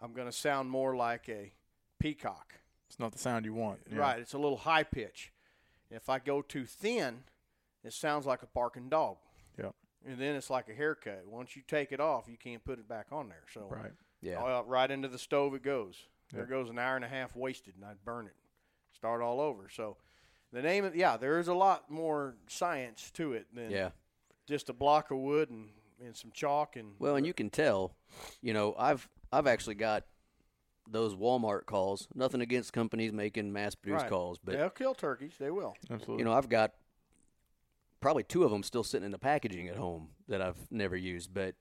I'm going to sound more like a peacock. It's not the sound you want. Yeah. Right. It's a little high pitch. If I go too thin, it sounds like a barking dog. Yeah. And then it's like a haircut. Once you take it off, you can't put it back on there. So Right. Yeah. right into the stove it goes. There Yep. goes an hour and a half wasted, and I'd burn it. Start all over. So the name of yeah, there is a lot more science to it than Yeah. just a block of wood and, and some chalk and Well, and you can tell, you know, I've I've actually got those Walmart calls. Nothing against companies making mass-produced Right. calls, but they'll kill turkeys. They will. Absolutely. you know, I've got probably two of them still sitting in the packaging at home that I've never used. But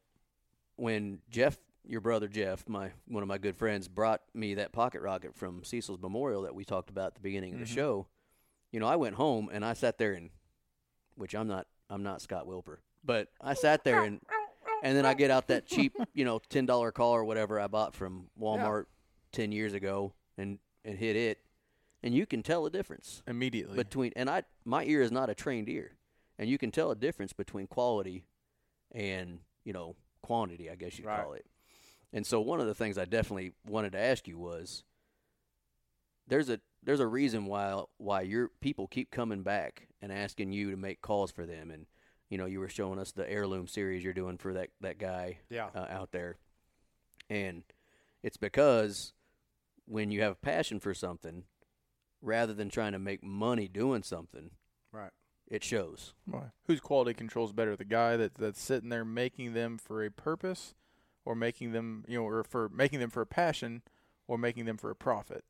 when Jeff, your brother Jeff, my one of my good friends, brought me that pocket rocket from Cecil's Memorial that we talked about at the beginning of the mm-hmm. show, you know, I went home and I sat there and, which I'm not, I'm not Scott Wilper, but I sat there and, and then I get out that cheap, you know, ten dollar call or whatever I bought from Walmart ten years ago and and hit it, and you can tell a difference Immediately. between and I my ear is not a trained ear, and you can tell a difference between quality and you know quantity, I guess you'd Right. call it. And so one of the things I definitely wanted to ask you was there's a there's a reason why why your people keep coming back and asking you to make calls for them, and you know you were showing us the heirloom series you're doing for that that guy Yeah. uh, out there, and it's because when you have a passion for something, rather than trying to make money doing something, Right. it shows. Why? Whose quality controls better? The guy that that's sitting there making them for a purpose, or making them, you know, or for making them for a passion, or making them for a profit.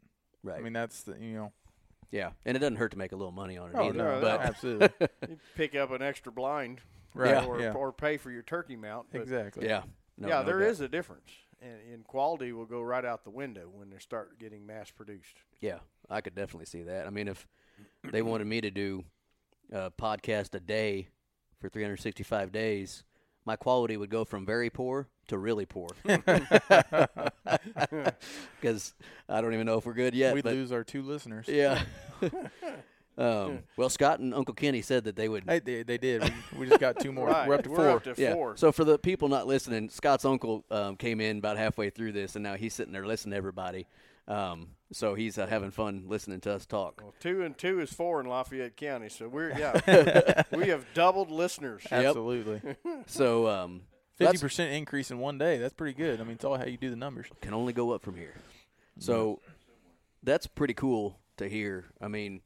Right. I mean, that's the you know. yeah, and it doesn't hurt to make a little money on it Oh either. no, but absolutely. You pick up an extra blind, right. Or, yeah. or pay for your turkey mount. Exactly. yeah, no, yeah, no there doubt. is a difference, and, and quality will go right out the window when they start getting mass produced. Yeah, I could definitely see that. I mean, if they wanted me to do a podcast a day for 365 days, my quality would go from very poor to really poor. Because I don't even know if we're good yet. We'd but lose our two listeners. yeah. um, well, Scott and Uncle Kenny said that they would. Hey, they, they did. We, we just got two more. Right. We're up to We're four. up to yeah. four. So for the people not listening, Scott's uncle um, came in about halfway through this, and now he's sitting there listening to everybody. Um, so he's uh, having fun listening to us talk. Well, two and two is four in Lafayette County, so we're yeah, we have doubled listeners. Absolutely. So um, Fifty that's- percent increase in one day. That's pretty good. I mean, it's all how you do the numbers. can only go up from here. So that's pretty cool to hear. I mean,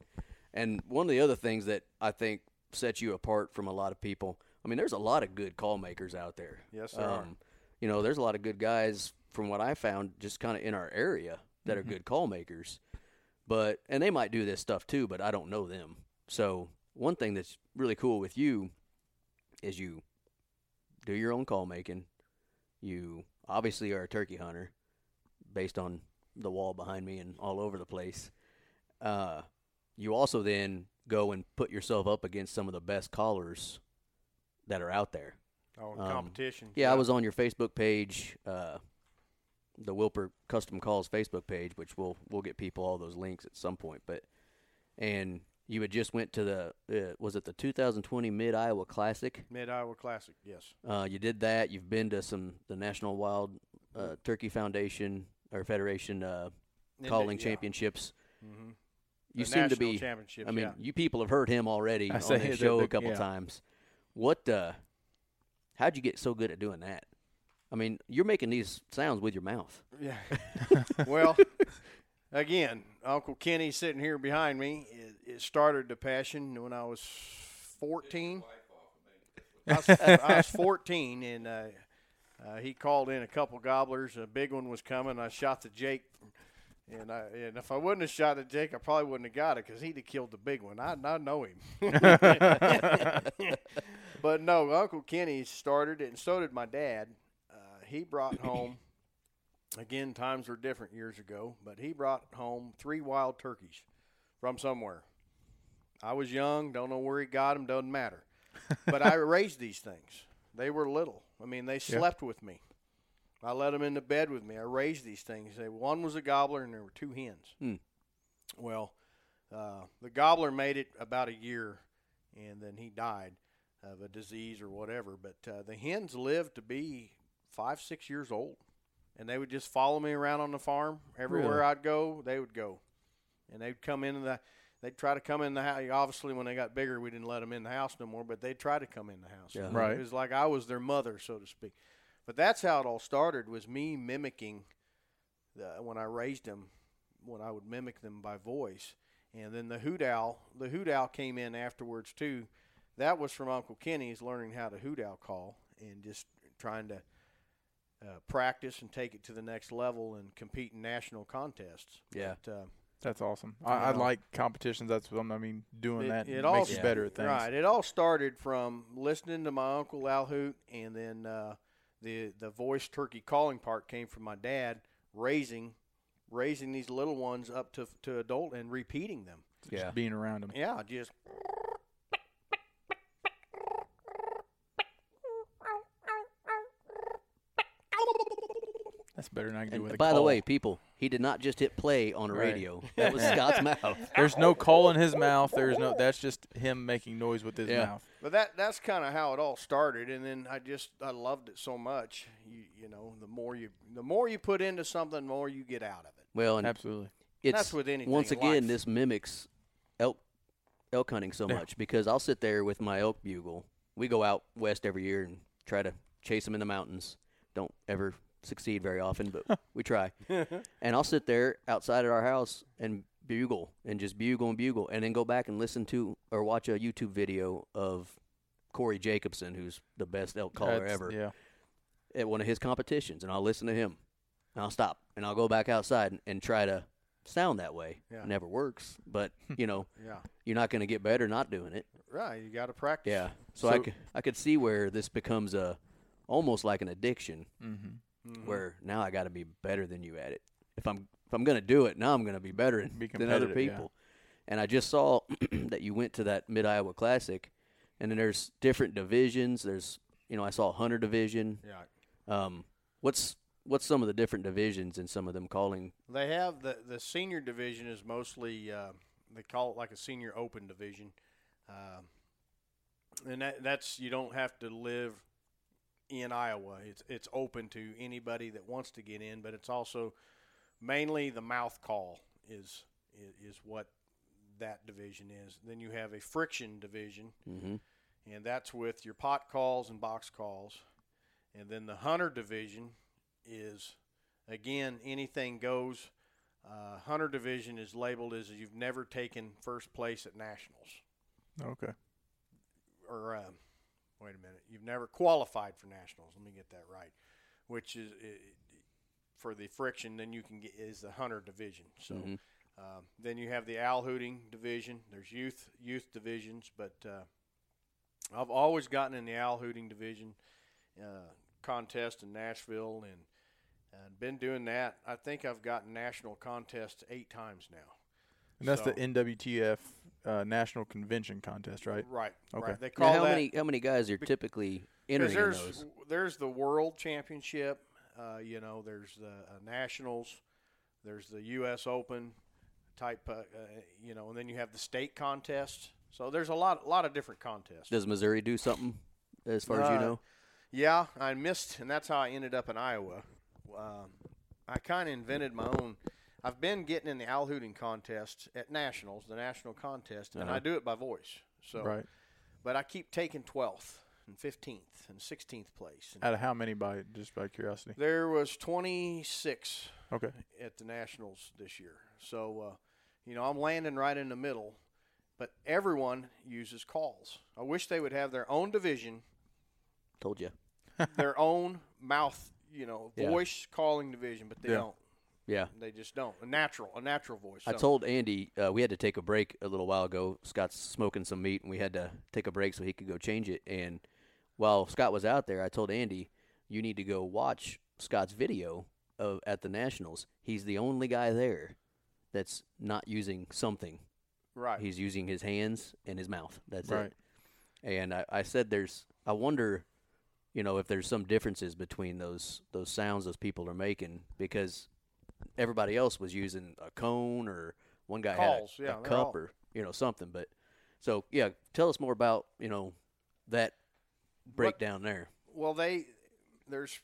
and one of the other things that I think sets you apart from a lot of people. I mean, there's a lot of good call makers out there. Yes, there are. You know, there's a lot of good guys from what I found just kind of in our area that are good call makers. But and they might do this stuff too, but I don't know them. So one thing that's really cool with you is you do your own call making. You obviously are a turkey hunter based on the wall behind me and all over the place. Uh, you also then go and put yourself up against some of the best callers that are out there. Oh, Um, competition. Yeah, I was on your Facebook page, uh, the Wilper Custom Calls Facebook page, which we'll we'll get people all those links at some point. But and you had just went to the uh, was it the 2020 Mid Iowa Classic? Mid Iowa Classic. Yes. Uh, you did that. You've been to some the National Wild uh, Turkey Foundation or Federation uh, calling yeah. championships. Mm-hmm. You the seem to be. championships. I mean, yeah. you people have heard him already I on the- show the- a couple yeah. times. What? Uh, how'd you get so good at doing that? I mean, you're making these sounds with your mouth. Yeah. well, again, Uncle Kenny sitting here behind me. It, it started the passion when I was 14. I was, I was 14, and uh, uh, he called in a couple gobblers. A big one was coming. I shot the Jake, and I, and if I wouldn't have shot the Jake, I probably wouldn't have got it because he'd have killed the big one. I, I know him. but no, Uncle Kenny started it, and so did my dad. He brought home. Again, times were different years ago, but he brought home three wild turkeys from somewhere. I was young, don't know where he got them, doesn't matter. But I raised these things. They were little. I mean, they slept with me. I let them into bed with me. I raised these things. They, one was a gobbler, and there were two hens. Hmm. Well, uh, the gobbler made it about a year, and then he died of a disease or whatever. But uh, the hens lived to be five, six years old, and they would just follow me around on the farm. Everywhere Really? I'd go, they would go, and they'd come into the. They'd try to come in the house. Obviously, when they got bigger, we didn't let them in the house no more. But they'd try to come in the house. Yeah. Right. It was like I was their mother, so to speak. But that's how it all started. Was me mimicking the, when I raised them, when I would mimic them by voice, and then the hoot owl. The hoot owl came in afterwards too. That was from Uncle Kenny's learning how to hoot owl call and just trying to uh, practice and take it to the next level and compete in national contests. Yeah. But, uh, That's awesome. I, I like competitions. That's what I'm, I mean, doing It- that it makes all- you better at things. Right. It all started from listening to my uncle owl hoot, and then uh, the the voice turkey calling part came from my dad raising raising these little ones up to to adult and repeating them. Yeah. Just being around them. Yeah, just That's better than I can do And with a by the call. way, people, he did not just hit play on a Right. radio. That was Scott's mouth. there's no call in his mouth. There's no. That's just him making noise with his Yeah. mouth. But that that's kind of how it all started, and then I just I loved it so much. You you know, the more you the more you put into something, the more you get out of it. Well, and Absolutely. it's That's with anything once in again life. this mimics elk elk hunting so Yeah. much because I'll sit there with my elk bugle. We go out west every year and try to chase them in the mountains. Don't ever succeed very often, but we try. and I'll sit there outside at our house and bugle and just bugle and bugle, and then go back and listen to or watch a YouTube video of Corey Jacobsen, who's the best elk caller That's- ever Yeah. at one of his competitions, and I'll listen to him. And I'll stop and I'll go back outside and, and try to sound that way. Yeah. Never works, but you know Yeah, you're not going to get better not doing it. right. You got to practice. Yeah. So, I So- could I could see where this becomes a almost like an addiction, Mm-hmm. Mhm. where now I got to be better than you at it. If I'm if I'm going to do it, now I'm going to be better Be than other competitive, yeah. people. And I just saw that you went to that Mid Iowa Classic, and then there's different divisions. There's you know I saw Hunter Division. Yeah. Um, what's what's some of the different divisions and some of them calling? They have the the senior division is mostly uh, they call it like a senior open division, um, and that that's you don't have to live in Iowa. It's it's open to anybody that wants to get in, but it's also mainly the mouth call is is, is what that division is. Then you have a friction division, Mm-hmm. and that's with your pot calls and box calls. And then the hunter division is again anything goes. Uh, hunter division is labeled as you've never taken first place at nationals, Okay. or um, wait a minute, you've never qualified for nationals. Let me get that right. Which is i for the friction, then you can get is the hunter division. So. Mhm. Um, then you have the owl hooting division. There's youth youth divisions, but uh, I've always gotten in the owl hooting division uh, contest in Nashville, and and been doing that. I think I've gotten national contests eight times now. And that's So- the NWTF uh, National Convention contest, right? Right. Okay. Right. They Now, call how that many how many guys are typically entering in there's those? there's the World Championship. Uh, you know, there's the uh, nationals. There's the U.S. Open type. Uh, uh, you know, and then you have the state contest. So there's a lot a lot of different contests. Does Missouri do something as far as you know? Yeah, I missed, and that's how I ended up in Iowa. Um, I kind of invented my own. I've been getting in the owl hooting contest at nationals, the national contest, and Uh-huh. I do it by voice. So, Right. but I keep taking twelfth, and 15th and 16th place. And Out of how many by just by curiosity? there was 26 Okay. at the Nationals this year. So, uh, you know, I'm landing right in the middle, but everyone uses calls. I wish they would have their own division, Told you. their own mouth, you know, Yeah. voice calling division, but they Yeah. don't. Yeah. They just don't. A natural, a natural voice. I So- told Andy uh, we had to take a break a little while ago. Scott's smoking some meat, and we had to take a break so he could go change it. And while Scott was out there, I told Andy, "You need to go watch Scott's video of at the Nationals. He's the only guy there that's not using something. right. He's using his hands and his mouth. That's Right. it. And I, I said, "There's. I wonder, you know, if there's some differences between those those sounds those people are making because everybody else was using a cone or one guy Calls, had a, yeah, a cup all- or you know something. But so yeah, tell us more about you know that breakdown there. Well, they there's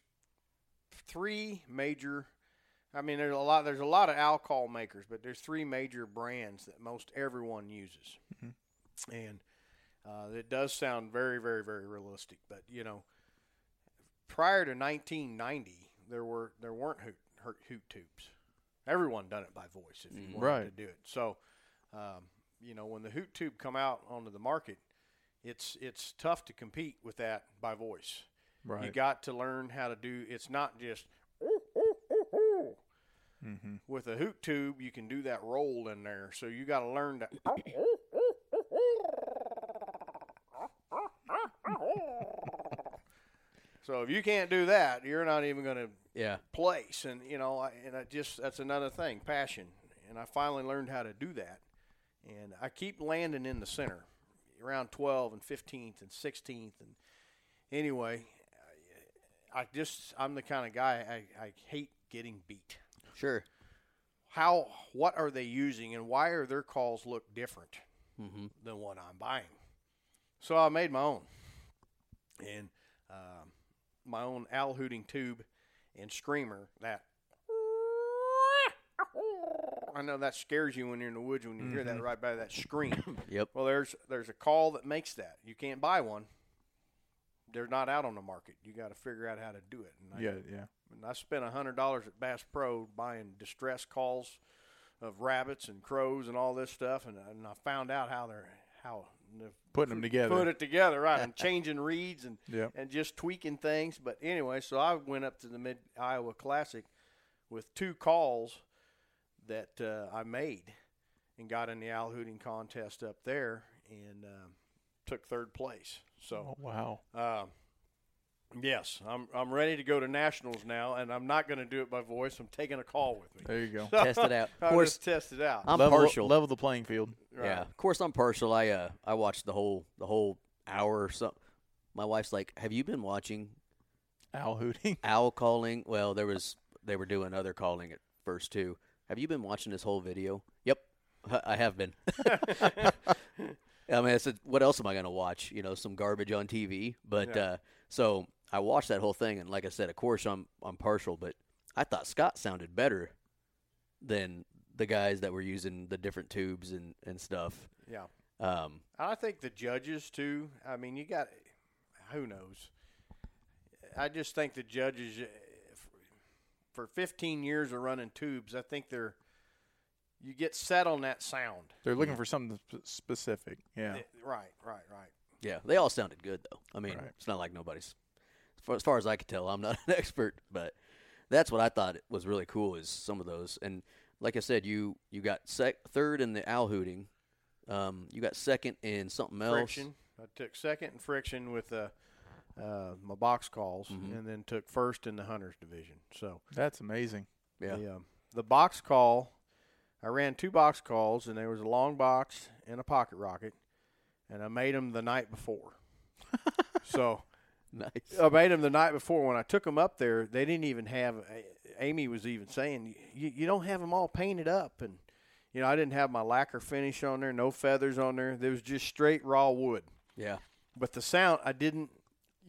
three major. I mean, there's a lot. There's a lot of owl call makers, but there's three major brands that most everyone uses, and uh, it does sound very, very, very realistic. But you know, prior to 1990, there were there weren't hoot, hoot, hoot tubes. Everyone done it by voice if you wanted to do it. So, um, you know, when the hoot tube come out onto the market, it's it's tough to compete with that by voice. Right. You got to learn how to do. It's not just with a hoot tube. You can do that roll in there. So you got to learn to. so if you can't do that, you're not even going to Yeah, place. And you know I, and I just that's another thing passion. And I finally learned how to do that. And I keep landing in the center around 12 and 15th and 16th and anyway I, I just I'm the kind of guy I, I hate getting beat. Sure. how what are they using and why are their calls look different Mm-hmm. than what I'm buying? So I made my own. And um, my own owl hooting tube and screamer that I know that scares you when you're in the woods when you hear that mm-hmm. right by that scream. Yep. well, there's there's a call that makes that. You can't buy one. They're not out on the market. You got to figure out how to do it. And I, Yeah, yeah. and I spent a hundred dollars at Bass Pro buying distress calls of rabbits and crows and all this stuff, and, and I found out how they're how Putting them together. put it together right and changing reeds and Yep. and just tweaking things. But anyway, so I went up to the Mid Iowa Classic with two calls that uh, I made and got in the owl hooting contest up there and um, took third place. Oh, So wow. um, yes, I'm I'm ready to go to nationals now, and I'm not going to do it by voice. I'm taking a call with me. There you go. Test it out. Of course, just test it out. I'm level, partial. level the playing field. Right. Yeah, of course I'm partial. I uh I watched the whole the whole hour or something. My wife's like, "Have you been watching Owl hooting. owl calling?" Well, there was they were doing other calling at first too. Have you been watching this whole video? Yep, I have been. I mean, I said, what else am I going to watch? You know, some garbage on TV. But Yeah. uh, so I watched that whole thing, and like I said, of course I'm I'm partial, but I thought Scott sounded better than the guys that were using the different tubes and and stuff. Yeah. Um, I think the judges too. I mean, you got who knows. I just think the judges, eh, for 15 years of running tubes, I think they're you get set on that sound. They're looking for something specific. Yeah. Eh, Right, right, right. Yeah, they all sounded good though. I mean, Right. it's not like nobody's. As far, as far as I could tell, I'm not an expert, but that's what I thought was really cool is some of those. And like I said, you you got sec- third in the owl hooting. Um, you got second in something else. Friction. I took second in friction with uh, uh, my box calls, Mm-hmm. and then took first in the hunters division. So That's amazing. Yeah. the, um, the box call, I ran two box calls, and there was a long box and a pocket rocket, and I made them the night before. so Nice. I made them the night before. When I took them up there, they didn't even have. Amy was even saying, "You, you don't have them all painted up," and you know I didn't have my lacquer finish on there, no feathers on there. There was just straight raw wood. Yeah. But the sound, I didn't.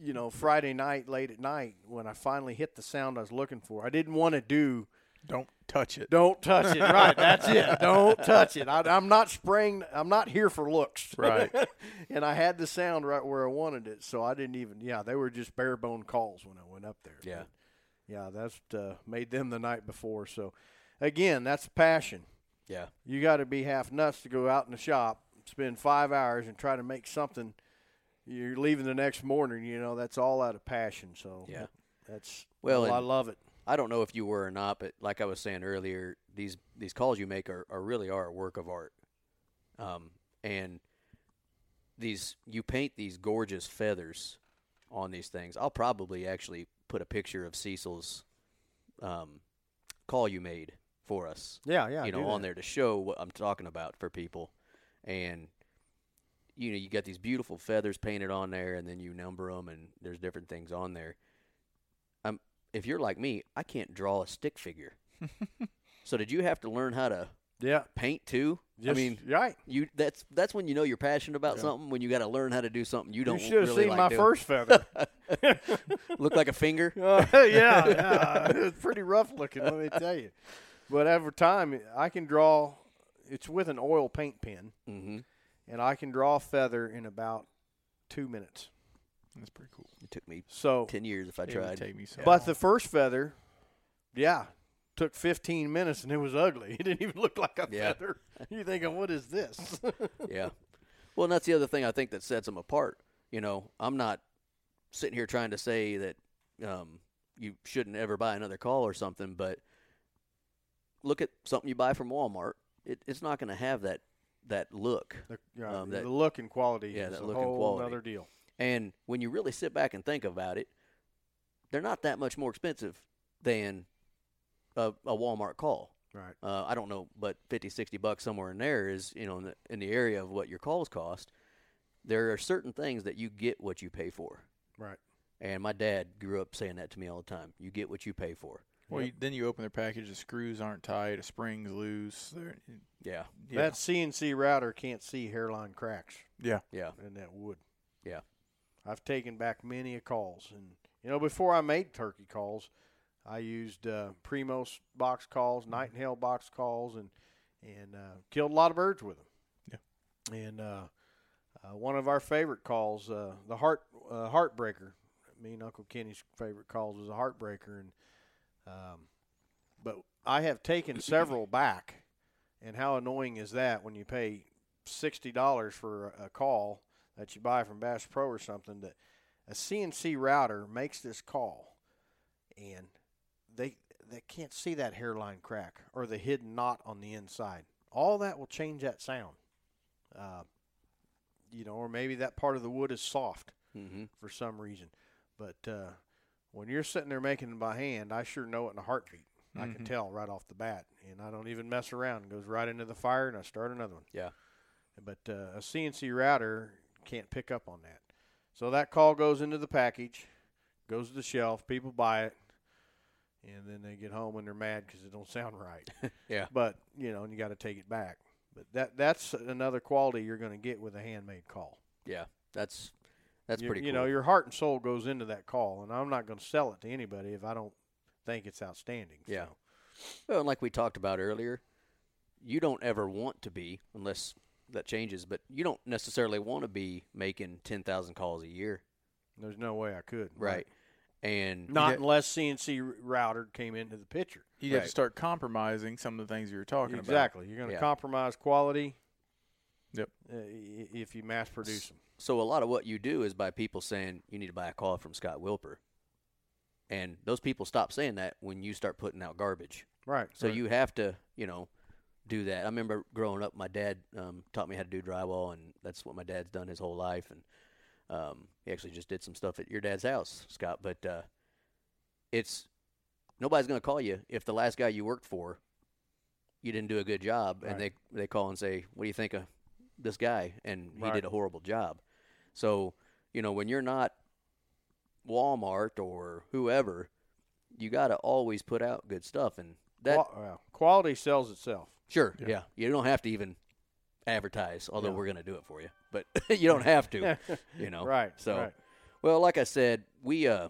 You know, Friday night, late at night, when I finally hit the sound I was looking for, I didn't want to do Don't touch it. Don't touch it. Right, that's it. Don't touch it. I, I'm not spraying. I'm not here for looks. Right. and I had the sound right where I wanted it, so I didn't even. Yeah, they were just bare bone calls when I went up there. Yeah. But, yeah, that's uh, made them the night before. So, again, that's passion. Yeah. You got to be half nuts to go out in the shop, spend five hours, and try to make something. You're leaving the next morning. You know that's all out of passion. So Yeah. that's well. I love it. I don't know if you were or not, but like I was saying earlier, these these calls you make are, are really are a work of art. Um, and these you paint these gorgeous feathers on these things. I'll probably actually put a picture of Cecil's um, call you made for us. Yeah, yeah. you know, on there to show what I'm talking about for people. And you know, you got these beautiful feathers painted on there, and then you number them, and there's different things on there. If you're like me, I can't draw a stick figure. so did you have to learn how to Yeah. paint too? I mean, right. you that's that's when you know you're passionate about Yeah. something when you got to learn how to do something you don't You should have really seen like my doing. first feather. look like a finger. Uh, yeah, yeah. it's pretty rough looking, let me tell you. But over time, I can draw. It's with an oil paint pen, hmm and I can draw a feather in about two minutes. That's pretty cool. It took me So, ten years if I It would tried. take me so but long. the first feather, yeah, took 15 minutes, and it was ugly. It didn't even look like a Yeah. feather. You're thinking, what is this? Yeah. Well, and that's the other thing I think that sets them apart. You know, I'm not sitting here trying to say that um, you shouldn't ever buy another call or something, but look at something you buy from Walmart. It, it's not going to have that that look. the, yeah, Um, that- the look and quality yeah, is that a look and whole quality. other deal. And when you really sit back and think about it, they're not that much more expensive than a, a Walmart call. Right. Uh, I don't know, but 50, 60 bucks somewhere in there is, you know, in the, in the area of what your calls cost. There are certain things that you get what you pay for. Right. And my dad grew up saying that to me all the time. You get what you pay for. well, you, then you open their package, the screws aren't tight, the springs loose. They're, Yeah. yeah. That CNC router can't see hairline cracks. yeah. Yeah. in that wood. Yeah. I've taken back many a calls, and you know before I made turkey calls, I used uh, Primos box calls, Knight & Hale box calls, and and uh, killed a lot of birds with them. Yeah. And uh, uh, one of our favorite calls, uh, the heart uh, heartbreaker. Me and Uncle Kenny's favorite calls was a heartbreaker, and um, but I have taken several back. And how annoying is that when you pay sixty dollars for a call that you buy from Bass Pro or something that a CNC router makes this call, and they they can't see that hairline crack or the hidden knot on the inside. All that will change that sound. Uh, you know, or maybe that part of the wood is soft Mm-hmm. for some reason. But uh, when you're sitting there making it by hand, I sure know it in a heartbeat. I can Mhm. tell right off the bat, and I don't even mess around. It goes right into the fire, and I start another one. Yeah. But uh, a CNC router can't pick up on that. So that call goes into the package, goes to the shelf. People buy it, and then they get home and they're mad because it don't sound right. Yeah. But you know, and you got to take it back. But that that's another quality you're going to get with a handmade call. Yeah. That's that's you, pretty Cool. you know, your heart and soul goes into that call, and I'm not going to sell it to anybody if I don't think it's outstanding. Yeah. So, Well, and like we talked about earlier, you don't ever want to be, unless that changes, but you don't necessarily want to be making 10,000 calls a year. there's no way I could. Right. And Not get- unless CNC router came into the picture. You have to start compromising some of the things you were talking about. Exactly. You're going to Yeah. compromise quality. Yep. Uh, if you mass produce them. so a lot of what you do is by people saying you need to buy a call from Scott Wilper. And those people stop saying that when you start putting out garbage. Right. So right. you have to, you know, do that. I remember growing up, my dad um, taught me how to do drywall, and that's what my dad's done his whole life. And um, he actually just did some stuff at your dad's house, Scott. But uh, it's nobody's going to call you if the last guy you worked for, you didn't do a good job, and they they call and say, "What do you think of this guy?" And he Right. did a horrible job. So you know when you're not Walmart or whoever, you got to always put out good stuff, and that well, quality sells itself. Sure. Yeah. Yeah. You don't have to even advertise, although Yeah. we're going to do it for you. But you don't have to, you know. Right. So, right. well, like I said, we uh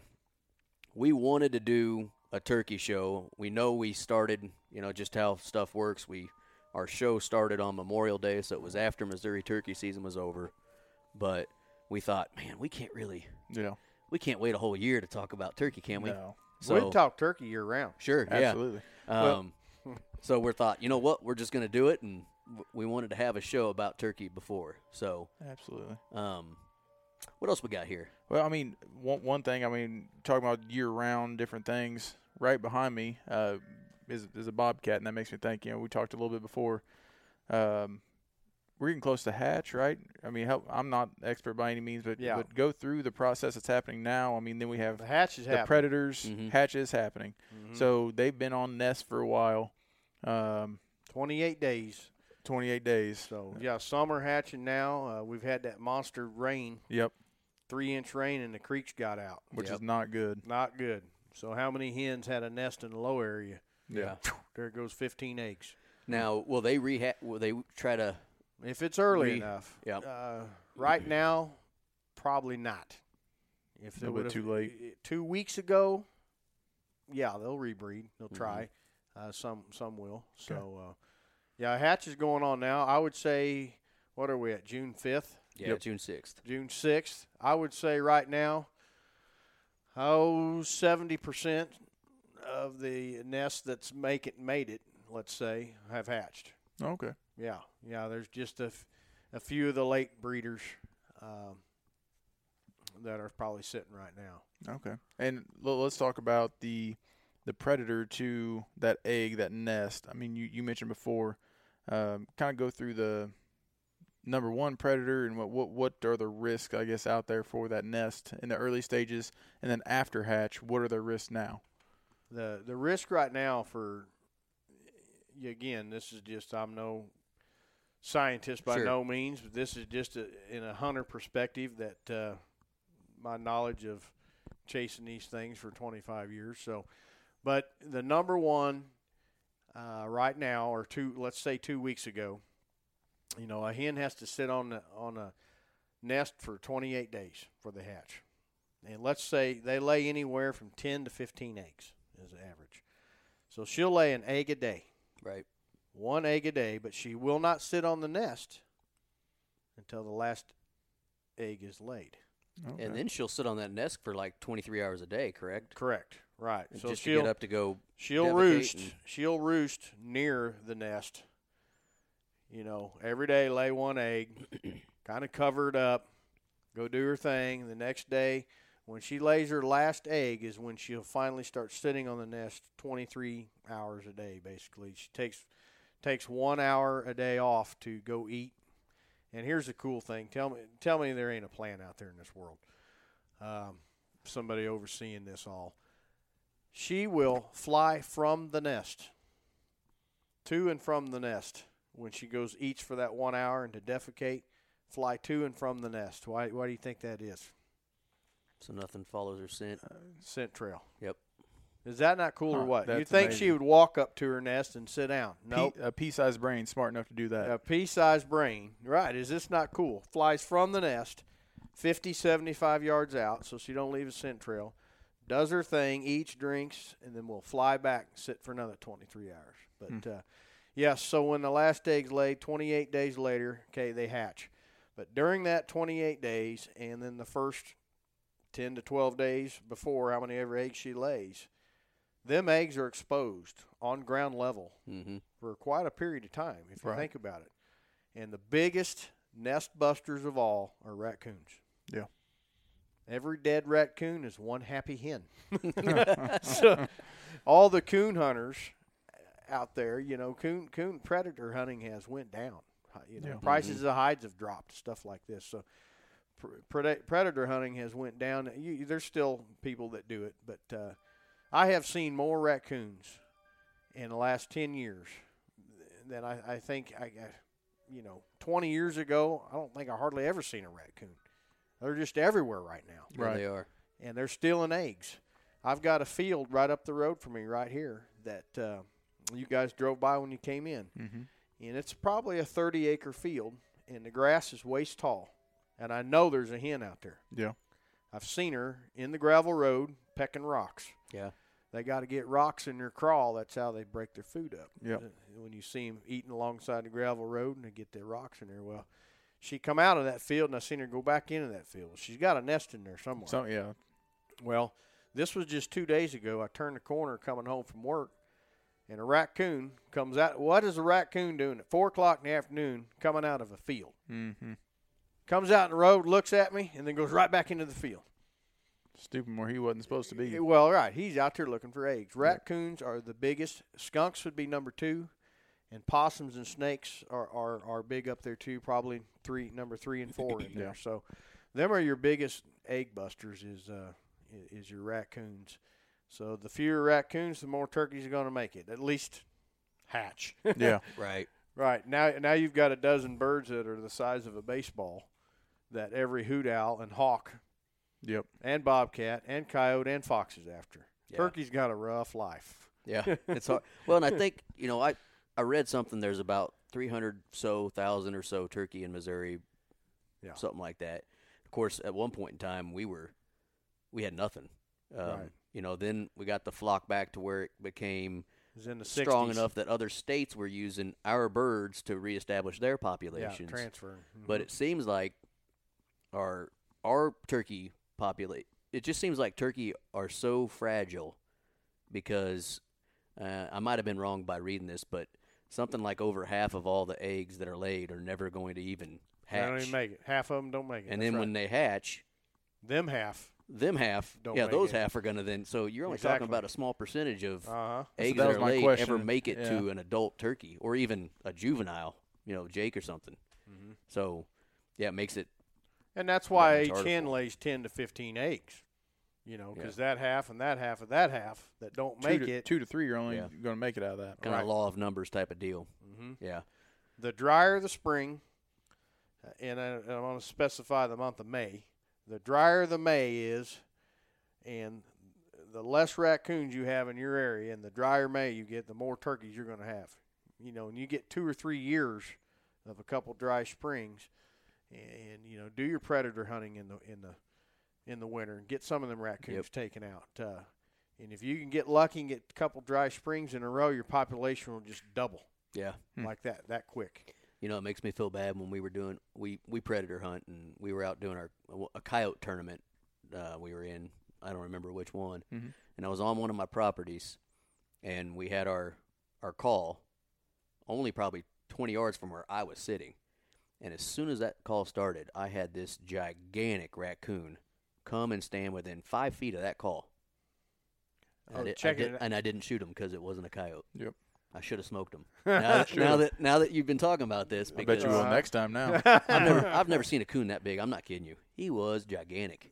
we wanted to do a turkey show. We know we started, you know, just how stuff works. We our show started on Memorial Day, so it was after Missouri turkey season was over. But we thought, man, we can't really, Yeah. we can't wait a whole year to talk about turkey, can we? No. So We'd talk turkey year round. sure, Absolutely. yeah. Um, so we thought, you know what, we're just going to do it, and w- we wanted to have a show about turkey before. So, Absolutely. um, what else we got here? Well, I mean, one one thing. I mean, talking about year round different things. Right behind me uh, is is a bobcat, and that makes me think. You know, we talked a little bit before. Um, we're getting close to hatch, right? I mean, help, I'm not expert by any means, but Yeah. but go through the process that's happening now. I mean, then we have The hatch is the happening. predators. Mhm. Hatch is happening, Mhm. so they've been on nest for a while. Um, 28 days. 28 days. So yeah, summer hatching now. Uh, we've had that monster rain, Yep, three inch rain, and the creeks got out. which Yep. is not good. Not good. So how many hens had a nest in the low area? Yeah. There goes 15 eggs. Now, will they reha- Will they try to? If it's early Re- enough. Yep. Uh, right now, probably not. If they Little bit would've- too late. Two weeks ago, yeah, they'll rebreed. They'll Mhm. try. Uh, some some will. So uh, yeah, hatch is going on now. I would say, what are we at? June 5th. Yeah, Yep. June sixth. June 6th. I would say right now, oh, 70% of the nests that's make it, made it, let's say, have hatched. Okay. Yeah, yeah, there's just a, f- a few of the late breeders um, that are probably sitting right now. Okay. And l- let's talk about the the predator to that egg, that nest. I mean, you, you mentioned before, um, kind of go through the number one predator and what, what what are the risks, I guess, out there for that nest in the early stages, and then after hatch, what are the risks now? The the risk right now for again, this is just I'm no scientist by Sure. no means, but this is just a, in a hunter perspective that uh, my knowledge of chasing these things for 25 years. So, but the number one uh, right now, or two, let's say two weeks ago, you know, a hen has to sit on the, on a nest for 28 days for the hatch, and let's say they lay anywhere from 10 to 15 eggs is the average. So she'll lay an egg a day Right. One egg a day, but she will not sit on the nest until the last egg is laid. Okay. And then she'll sit on that nest for like 23 hours a day, correct? Correct. Right. And so just she'll get up to go. she'll roost and- she'll roost near the nest. You know, every day lay one egg, kind of cover it up, go do her thing. The next day, when she lays her last egg, is when she'll finally start sitting on the nest 23 hours a day. Basically, she takes takes one hour a day off to go eat. And here's the cool thing: tell me, tell me there ain't a plan out there in this world. Um, somebody overseeing this all. She will fly from the nest to and from the nest when she goes eats for that one hour and to defecate. Fly to and from the nest. Why? Why do you think that is? So nothing follows her scent. Scent trail. Yep. Is that not cool or what? You think she would walk up to her nest and sit down? No, Nope. a pea-sized brain, smart enough to do that. a pea-sized brain. Right. Is this not cool? Flies from the nest 50, 75 yards out so she don't leave a scent trail. Does her thing, eats, drinks, and then will fly back and sit for another 23 hours. But, uh, yes, so when the last egg's laid, 28 days later, okay, they hatch. But during that 28 days and then the first 10 to 12 days before, how many ever eggs she lays, them eggs are exposed on ground level Mm-hmm. for quite a period of time, if you Right. think about it. And the biggest nest busters of all are raccoons. Yeah. Every dead raccoon is one happy hen. so, all the coon hunters out there, you know, coon coon predator hunting has went down. You know, Yeah. prices of hides have dropped, stuff like this. So, pr- preda- predator hunting has went down. You, there's still people that do it, but uh, I have seen more raccoons in the last ten years than I, I think I, I, you know, twenty years ago. I don't think I hardly ever seen a raccoon. They're just everywhere right now Yeah, Right. they are. and they're stealing eggs. I've got a field right up the road from me right here that uh, you guys drove by when you came in, mm-hmm. and it's probably a 30 acre field, and the grass is waist tall, and I know there's a hen out there. Yeah. I've seen her in the gravel road pecking rocks. Yeah. They got to get rocks in their crawl. That's how they break their food up. Yep. Uh, When you see them eating alongside the gravel road and they get their rocks in there, well, she come out of that field and I seen her go back into that field. She's got a nest in there somewhere. So yeah, Well, this was just two days ago. I turned the corner coming home from work, and a raccoon comes out. What is a raccoon doing at four o'clock in the afternoon coming out of a field? mm-hmm. Comes out in the road, looks at me, and then goes right back into the field. Stupid where he wasn't supposed to be. Well, right. He's out there looking for eggs. Raccoons are the biggest. Skunks would be number two, and possums and snakes are, are, are big up there too. Probably three, number three and four in Yeah. there. So, them are your biggest egg busters. Is uh, is your raccoons. So the fewer raccoons, the more turkeys are going to make it. At least hatch. yeah, Right. Right now, now you've got a dozen birds that are the size of a baseball, that every hoot owl and hawk yep. and bobcat and coyote and foxes after. Yeah. Turkey's got a rough life. Yeah, it's hard. Well, and I think you know, I I read something. There's about three hundred so thousand or so turkey in Missouri, Yeah. something like that. Of course, at one point in time, we were we had nothing. Um, Right. You know, then we got the flock back to where it became It in the strong 60s. enough that other states were using our birds to reestablish their populations. Yeah, populations. transfer. but it seems like our our turkey populate it just seems like turkey are so fragile because uh, I might have been wrong by reading this, but something like over half of all the eggs that are laid are never going to even they don't hatch. even make it. Half of them don't make it. and That's then right. when they hatch, them half, them half, Don't yeah, those it. half are going to then. So you're only Exactly. talking about a small percentage of uh huh. eggs that that, are laid ever make it to an adult turkey or even a juvenile, you know, Jake or something. Mm-hmm. So, yeah, it makes it And that's why it's each hen lays ten to fifteen eggs. You know, Yeah. because that half and that half of that half that don't Two make to, it. two to three, you're only Yeah. going to make it out of that. kind Right. of law of numbers type of deal. Mhm. Yeah. The drier the spring, uh, and, I, and I'm going to specify the month of May. The drier the May is, and the less raccoons you have in your area, and the drier May you get, the more turkeys you're going to have. You know, and you get two or three years of a couple dry springs, and, you know, do your predator hunting in the in the in the winter and get some of them raccoons Yep. taken out. Uh, and if you can get lucky and get a couple dry springs in a row, your population will just double Yeah. Hmm. like that that quick. You know, it makes me feel bad when we were doing we we predator hunt and we were out doing our a coyote tournament. Uh, we were in I don't remember which one, Mhm. and I was on one of my properties, and we had our our call only probably 20 yards from where I was sitting, and as soon as that call started, I had this gigantic raccoon come and stand within five feet of that call. And, Oh, I, did, I checking did- it- and I didn't shoot him because it wasn't a coyote. Yep. I should have smoked him. Now, that, now that now that you've been talking about this, I because bet you will Uh-huh. next time now. I've never I've never seen a coon that big. I'm not kidding you. He was gigantic.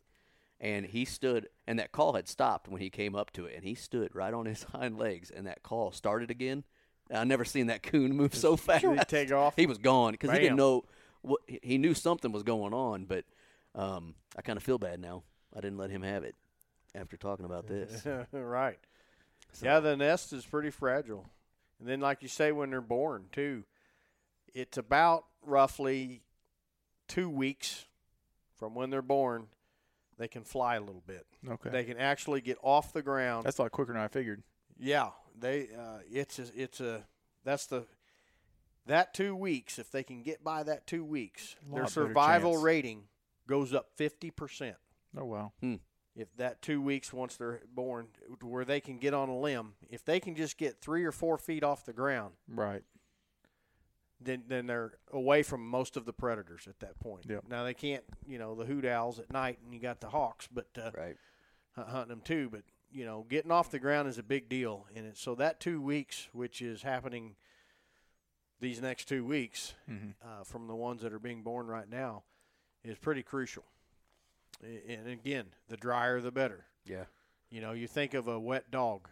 And he stood and that call had stopped when he came up to it and he stood right on his hind legs and that call started again. I never seen that coon move so fast. Did he take off? He was gone because he didn't know what he- he knew something was going on, but um, I kind of feel bad now. I didn't let him have it after talking about this. right. So- Yeah, the nest is pretty fragile. And then, like you say, when they're born, too, it's about roughly two weeks from when they're born, they can fly a little bit. Okay. They can actually get off the ground. That's a lot quicker than I figured. yeah, they. Uh, it's a, it's a. That's the. That two weeks, if they can get by that two weeks, their survival rating goes up fifty percent. Oh wow. if that two weeks once they're born where they can get on a limb if they can just get three or four feet off the ground Right. then then they're away from most of the predators at that point Yep. now they can't you know the hoot owls at night and you got the hawks but uh, Right. hu- hunting them too but you know getting off the ground is a big deal and it, so that two weeks which is happening these next two weeks hmm uh, from the ones that are being born right now is pretty crucial and again the drier the better Yeah. You know, you think of a wet dog.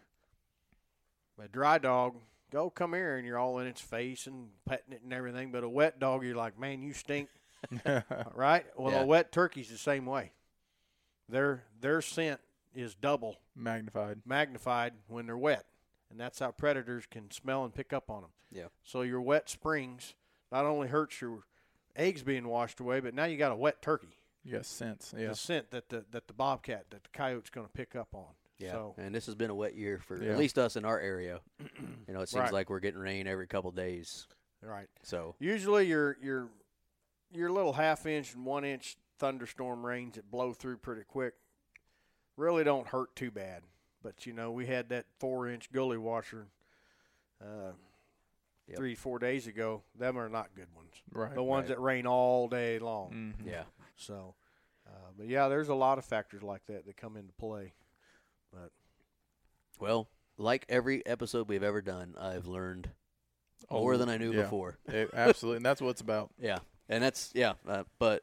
A dry dog, go come here, and you're all in its face and petting it and everything. But a wet dog, you're like, man, you stink, right? Well, Yeah. a wet turkey's the same way. Their their scent is double Magnified. magnified when they're wet, and that's how predators can smell and pick up on them. Yeah. So your wet springs not only hurts your eggs being washed away, but now you got a wet turkey You got sense. Yeah. the scent that the that the bobcat that the coyote's going to pick up on. Yeah, So and this has been a wet year for Yeah. at least us in our area. you know, it seems Right. like we're getting rain every couple days. right. So Usually your your your little half inch and one inch thunderstorm rains that blow through pretty quick really don't hurt too bad. But you know, we had that four inch gully washer uh, Yep. three, four days ago. Them are not good ones. Right. The ones Right. that rain all day long. Mhm. yeah, So uh, but yeah, there's a lot of factors like that that come into play. But well, like every episode we've ever done, I've learned Oh, more than I knew yeah. before. Eh, absolutely, and that's what it's about. Yeah, and that's yeah. Uh, but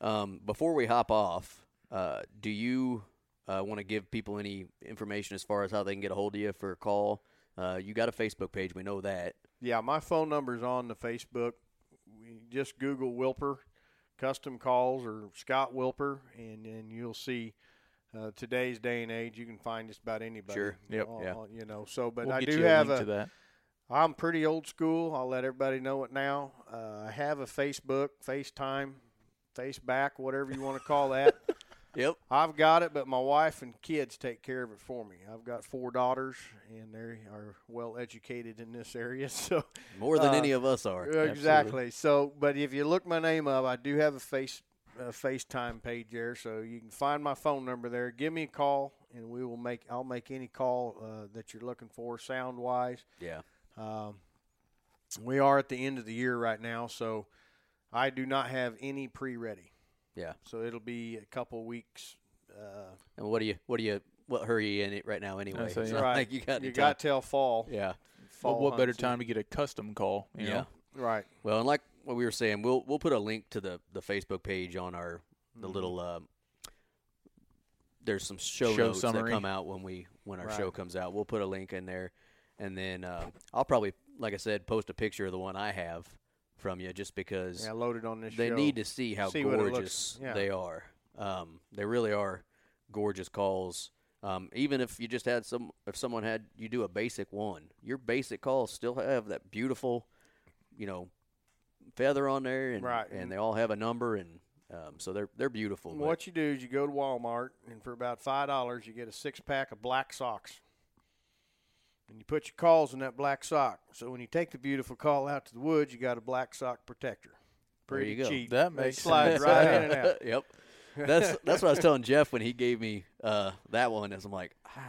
um, before we hop off, uh, do you uh, want to give people any information as far as how they can get a hold of you for a call? Uh, you got a Facebook page, we know that. Yeah, my phone number's on the Facebook. We just Google Wilper custom calls or Scott Wilper, and and you'll see. Uh, today's day and age, you can find just about anybody. Sure. Yep. on- Yeah. on- you know. So, but we'll I do a have a. I'm pretty old school. I'll let everybody know it now. Uh, I have a Facebook, FaceTime, FaceBack, whatever you want to call that. Yep. I've got it, but my wife and kids take care of it for me. I've got four daughters, and they are well educated in this area. So More than Uh, any of us are. exactly. So, but if you look my name up, I do have a face a FaceTime page there, so you can find my phone number there. Give me a call, and we will make. I'll make any call uh, that you're looking for, sound wise. Yeah. Um, we are at the end of the year right now, so I do not have any pre-ready. Yeah. So it'll be a couple weeks. Uh, And what do you what do you what hurry you in it right now anyway? say, yeah. right. like you got you got till fall. Yeah. fall Well, what better hunt season. time to get a custom call? You yeah. know? Right. Well, and like what we were saying, we'll we'll put a link to the the Facebook page on our the Mhm. little. Uh, there's some show, Show notes summary. that come out when we when our Right. show comes out. We'll put a link in there, and then uh, I'll probably, like I said, post a picture of the one I have from you, just because Yeah, loaded on this. they show. need to see how See gorgeous yeah. they are. Um, they really are gorgeous calls. Um, even if you just had some, if someone had you do a basic one, your basic calls still have that beautiful, you know, feather on there, and Right. and they all have a number, and um, so they're they're beautiful. What you do is you go to Walmart, and for about five dollars, you get a six pack of black socks, and you put your calls in that black sock. So when you take the beautiful call out to the woods, you got a black sock protector. There Pretty you go. cheap. That They makes slide sense. right in and out. yep. That's that's what I was telling Jeff when he gave me uh, that one. Is I'm like, I,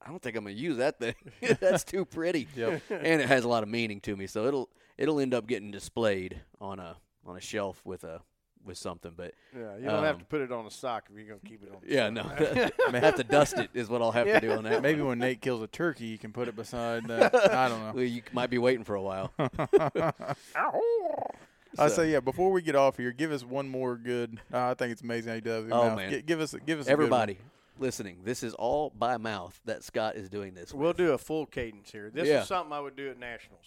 I don't think I'm gonna use that thing. that's too pretty. Yep. and it has a lot of meaning to me. So it'll it'll end up getting displayed on a on a shelf with a with something. But Yeah, you don't have Um, to put it on a sock if you're gonna keep it on. The yeah, sock. no, I may have to dust it is what I'll have to do on that. Maybe when Nate kills a turkey, you can put it beside. That. I don't know. Well, you might be waiting for a while. I say yeah. Before we get off here, give us one more good. Uh, I think it's amazing how you do that. With your Oh, mouth. man. Gi- give us, give us a good one. Everybody listening, this is all by mouth that Scott is doing this. We'll with. do a full cadence here. This Yeah. is something I would do at nationals.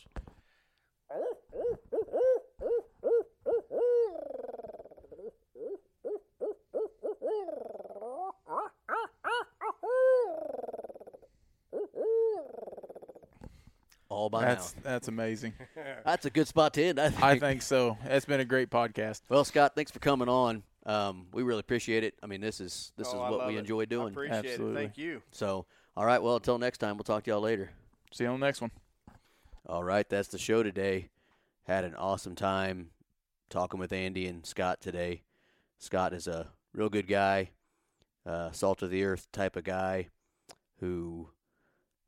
All by That's mouth. that's amazing. That's a good spot to end. I think. I think so. It's been a great podcast. Well, Scott, thanks for coming on. Um, we really appreciate it. I mean, this is this Oh, is what we it. enjoy I doing. appreciate Absolutely. it. Thank you. So, all right. Well, until next time, we'll talk to y'all later. See you on the next one. All right, that's the show today. Had an awesome time talking with Andy and Scott today. Scott is a real good guy, uh, salt of the earth type of guy who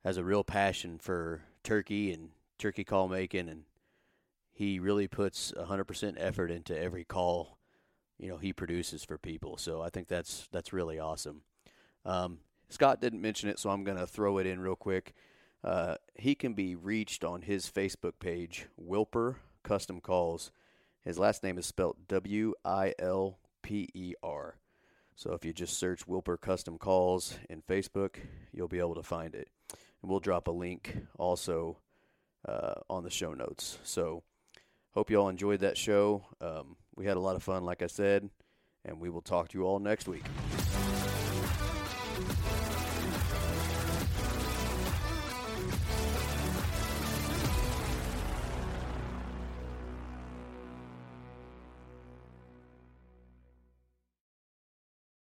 has a real passion for turkey and turkey call making, and he really puts 100% effort into every call you know he produces for people. So I think that's that's really awesome. Um, Scott didn't mention it, so I'm going to throw it in real quick. Uh, he can be reached on his Facebook page, Wilper Custom Calls. His last name is spelled W I L P E R. So if you just search Wilper Custom Calls in Facebook, you'll be able to find it. We'll drop a link also uh, on the show notes. So hope you all enjoyed that show. Um, we had a lot of fun, like I said, and we will talk to you all next week.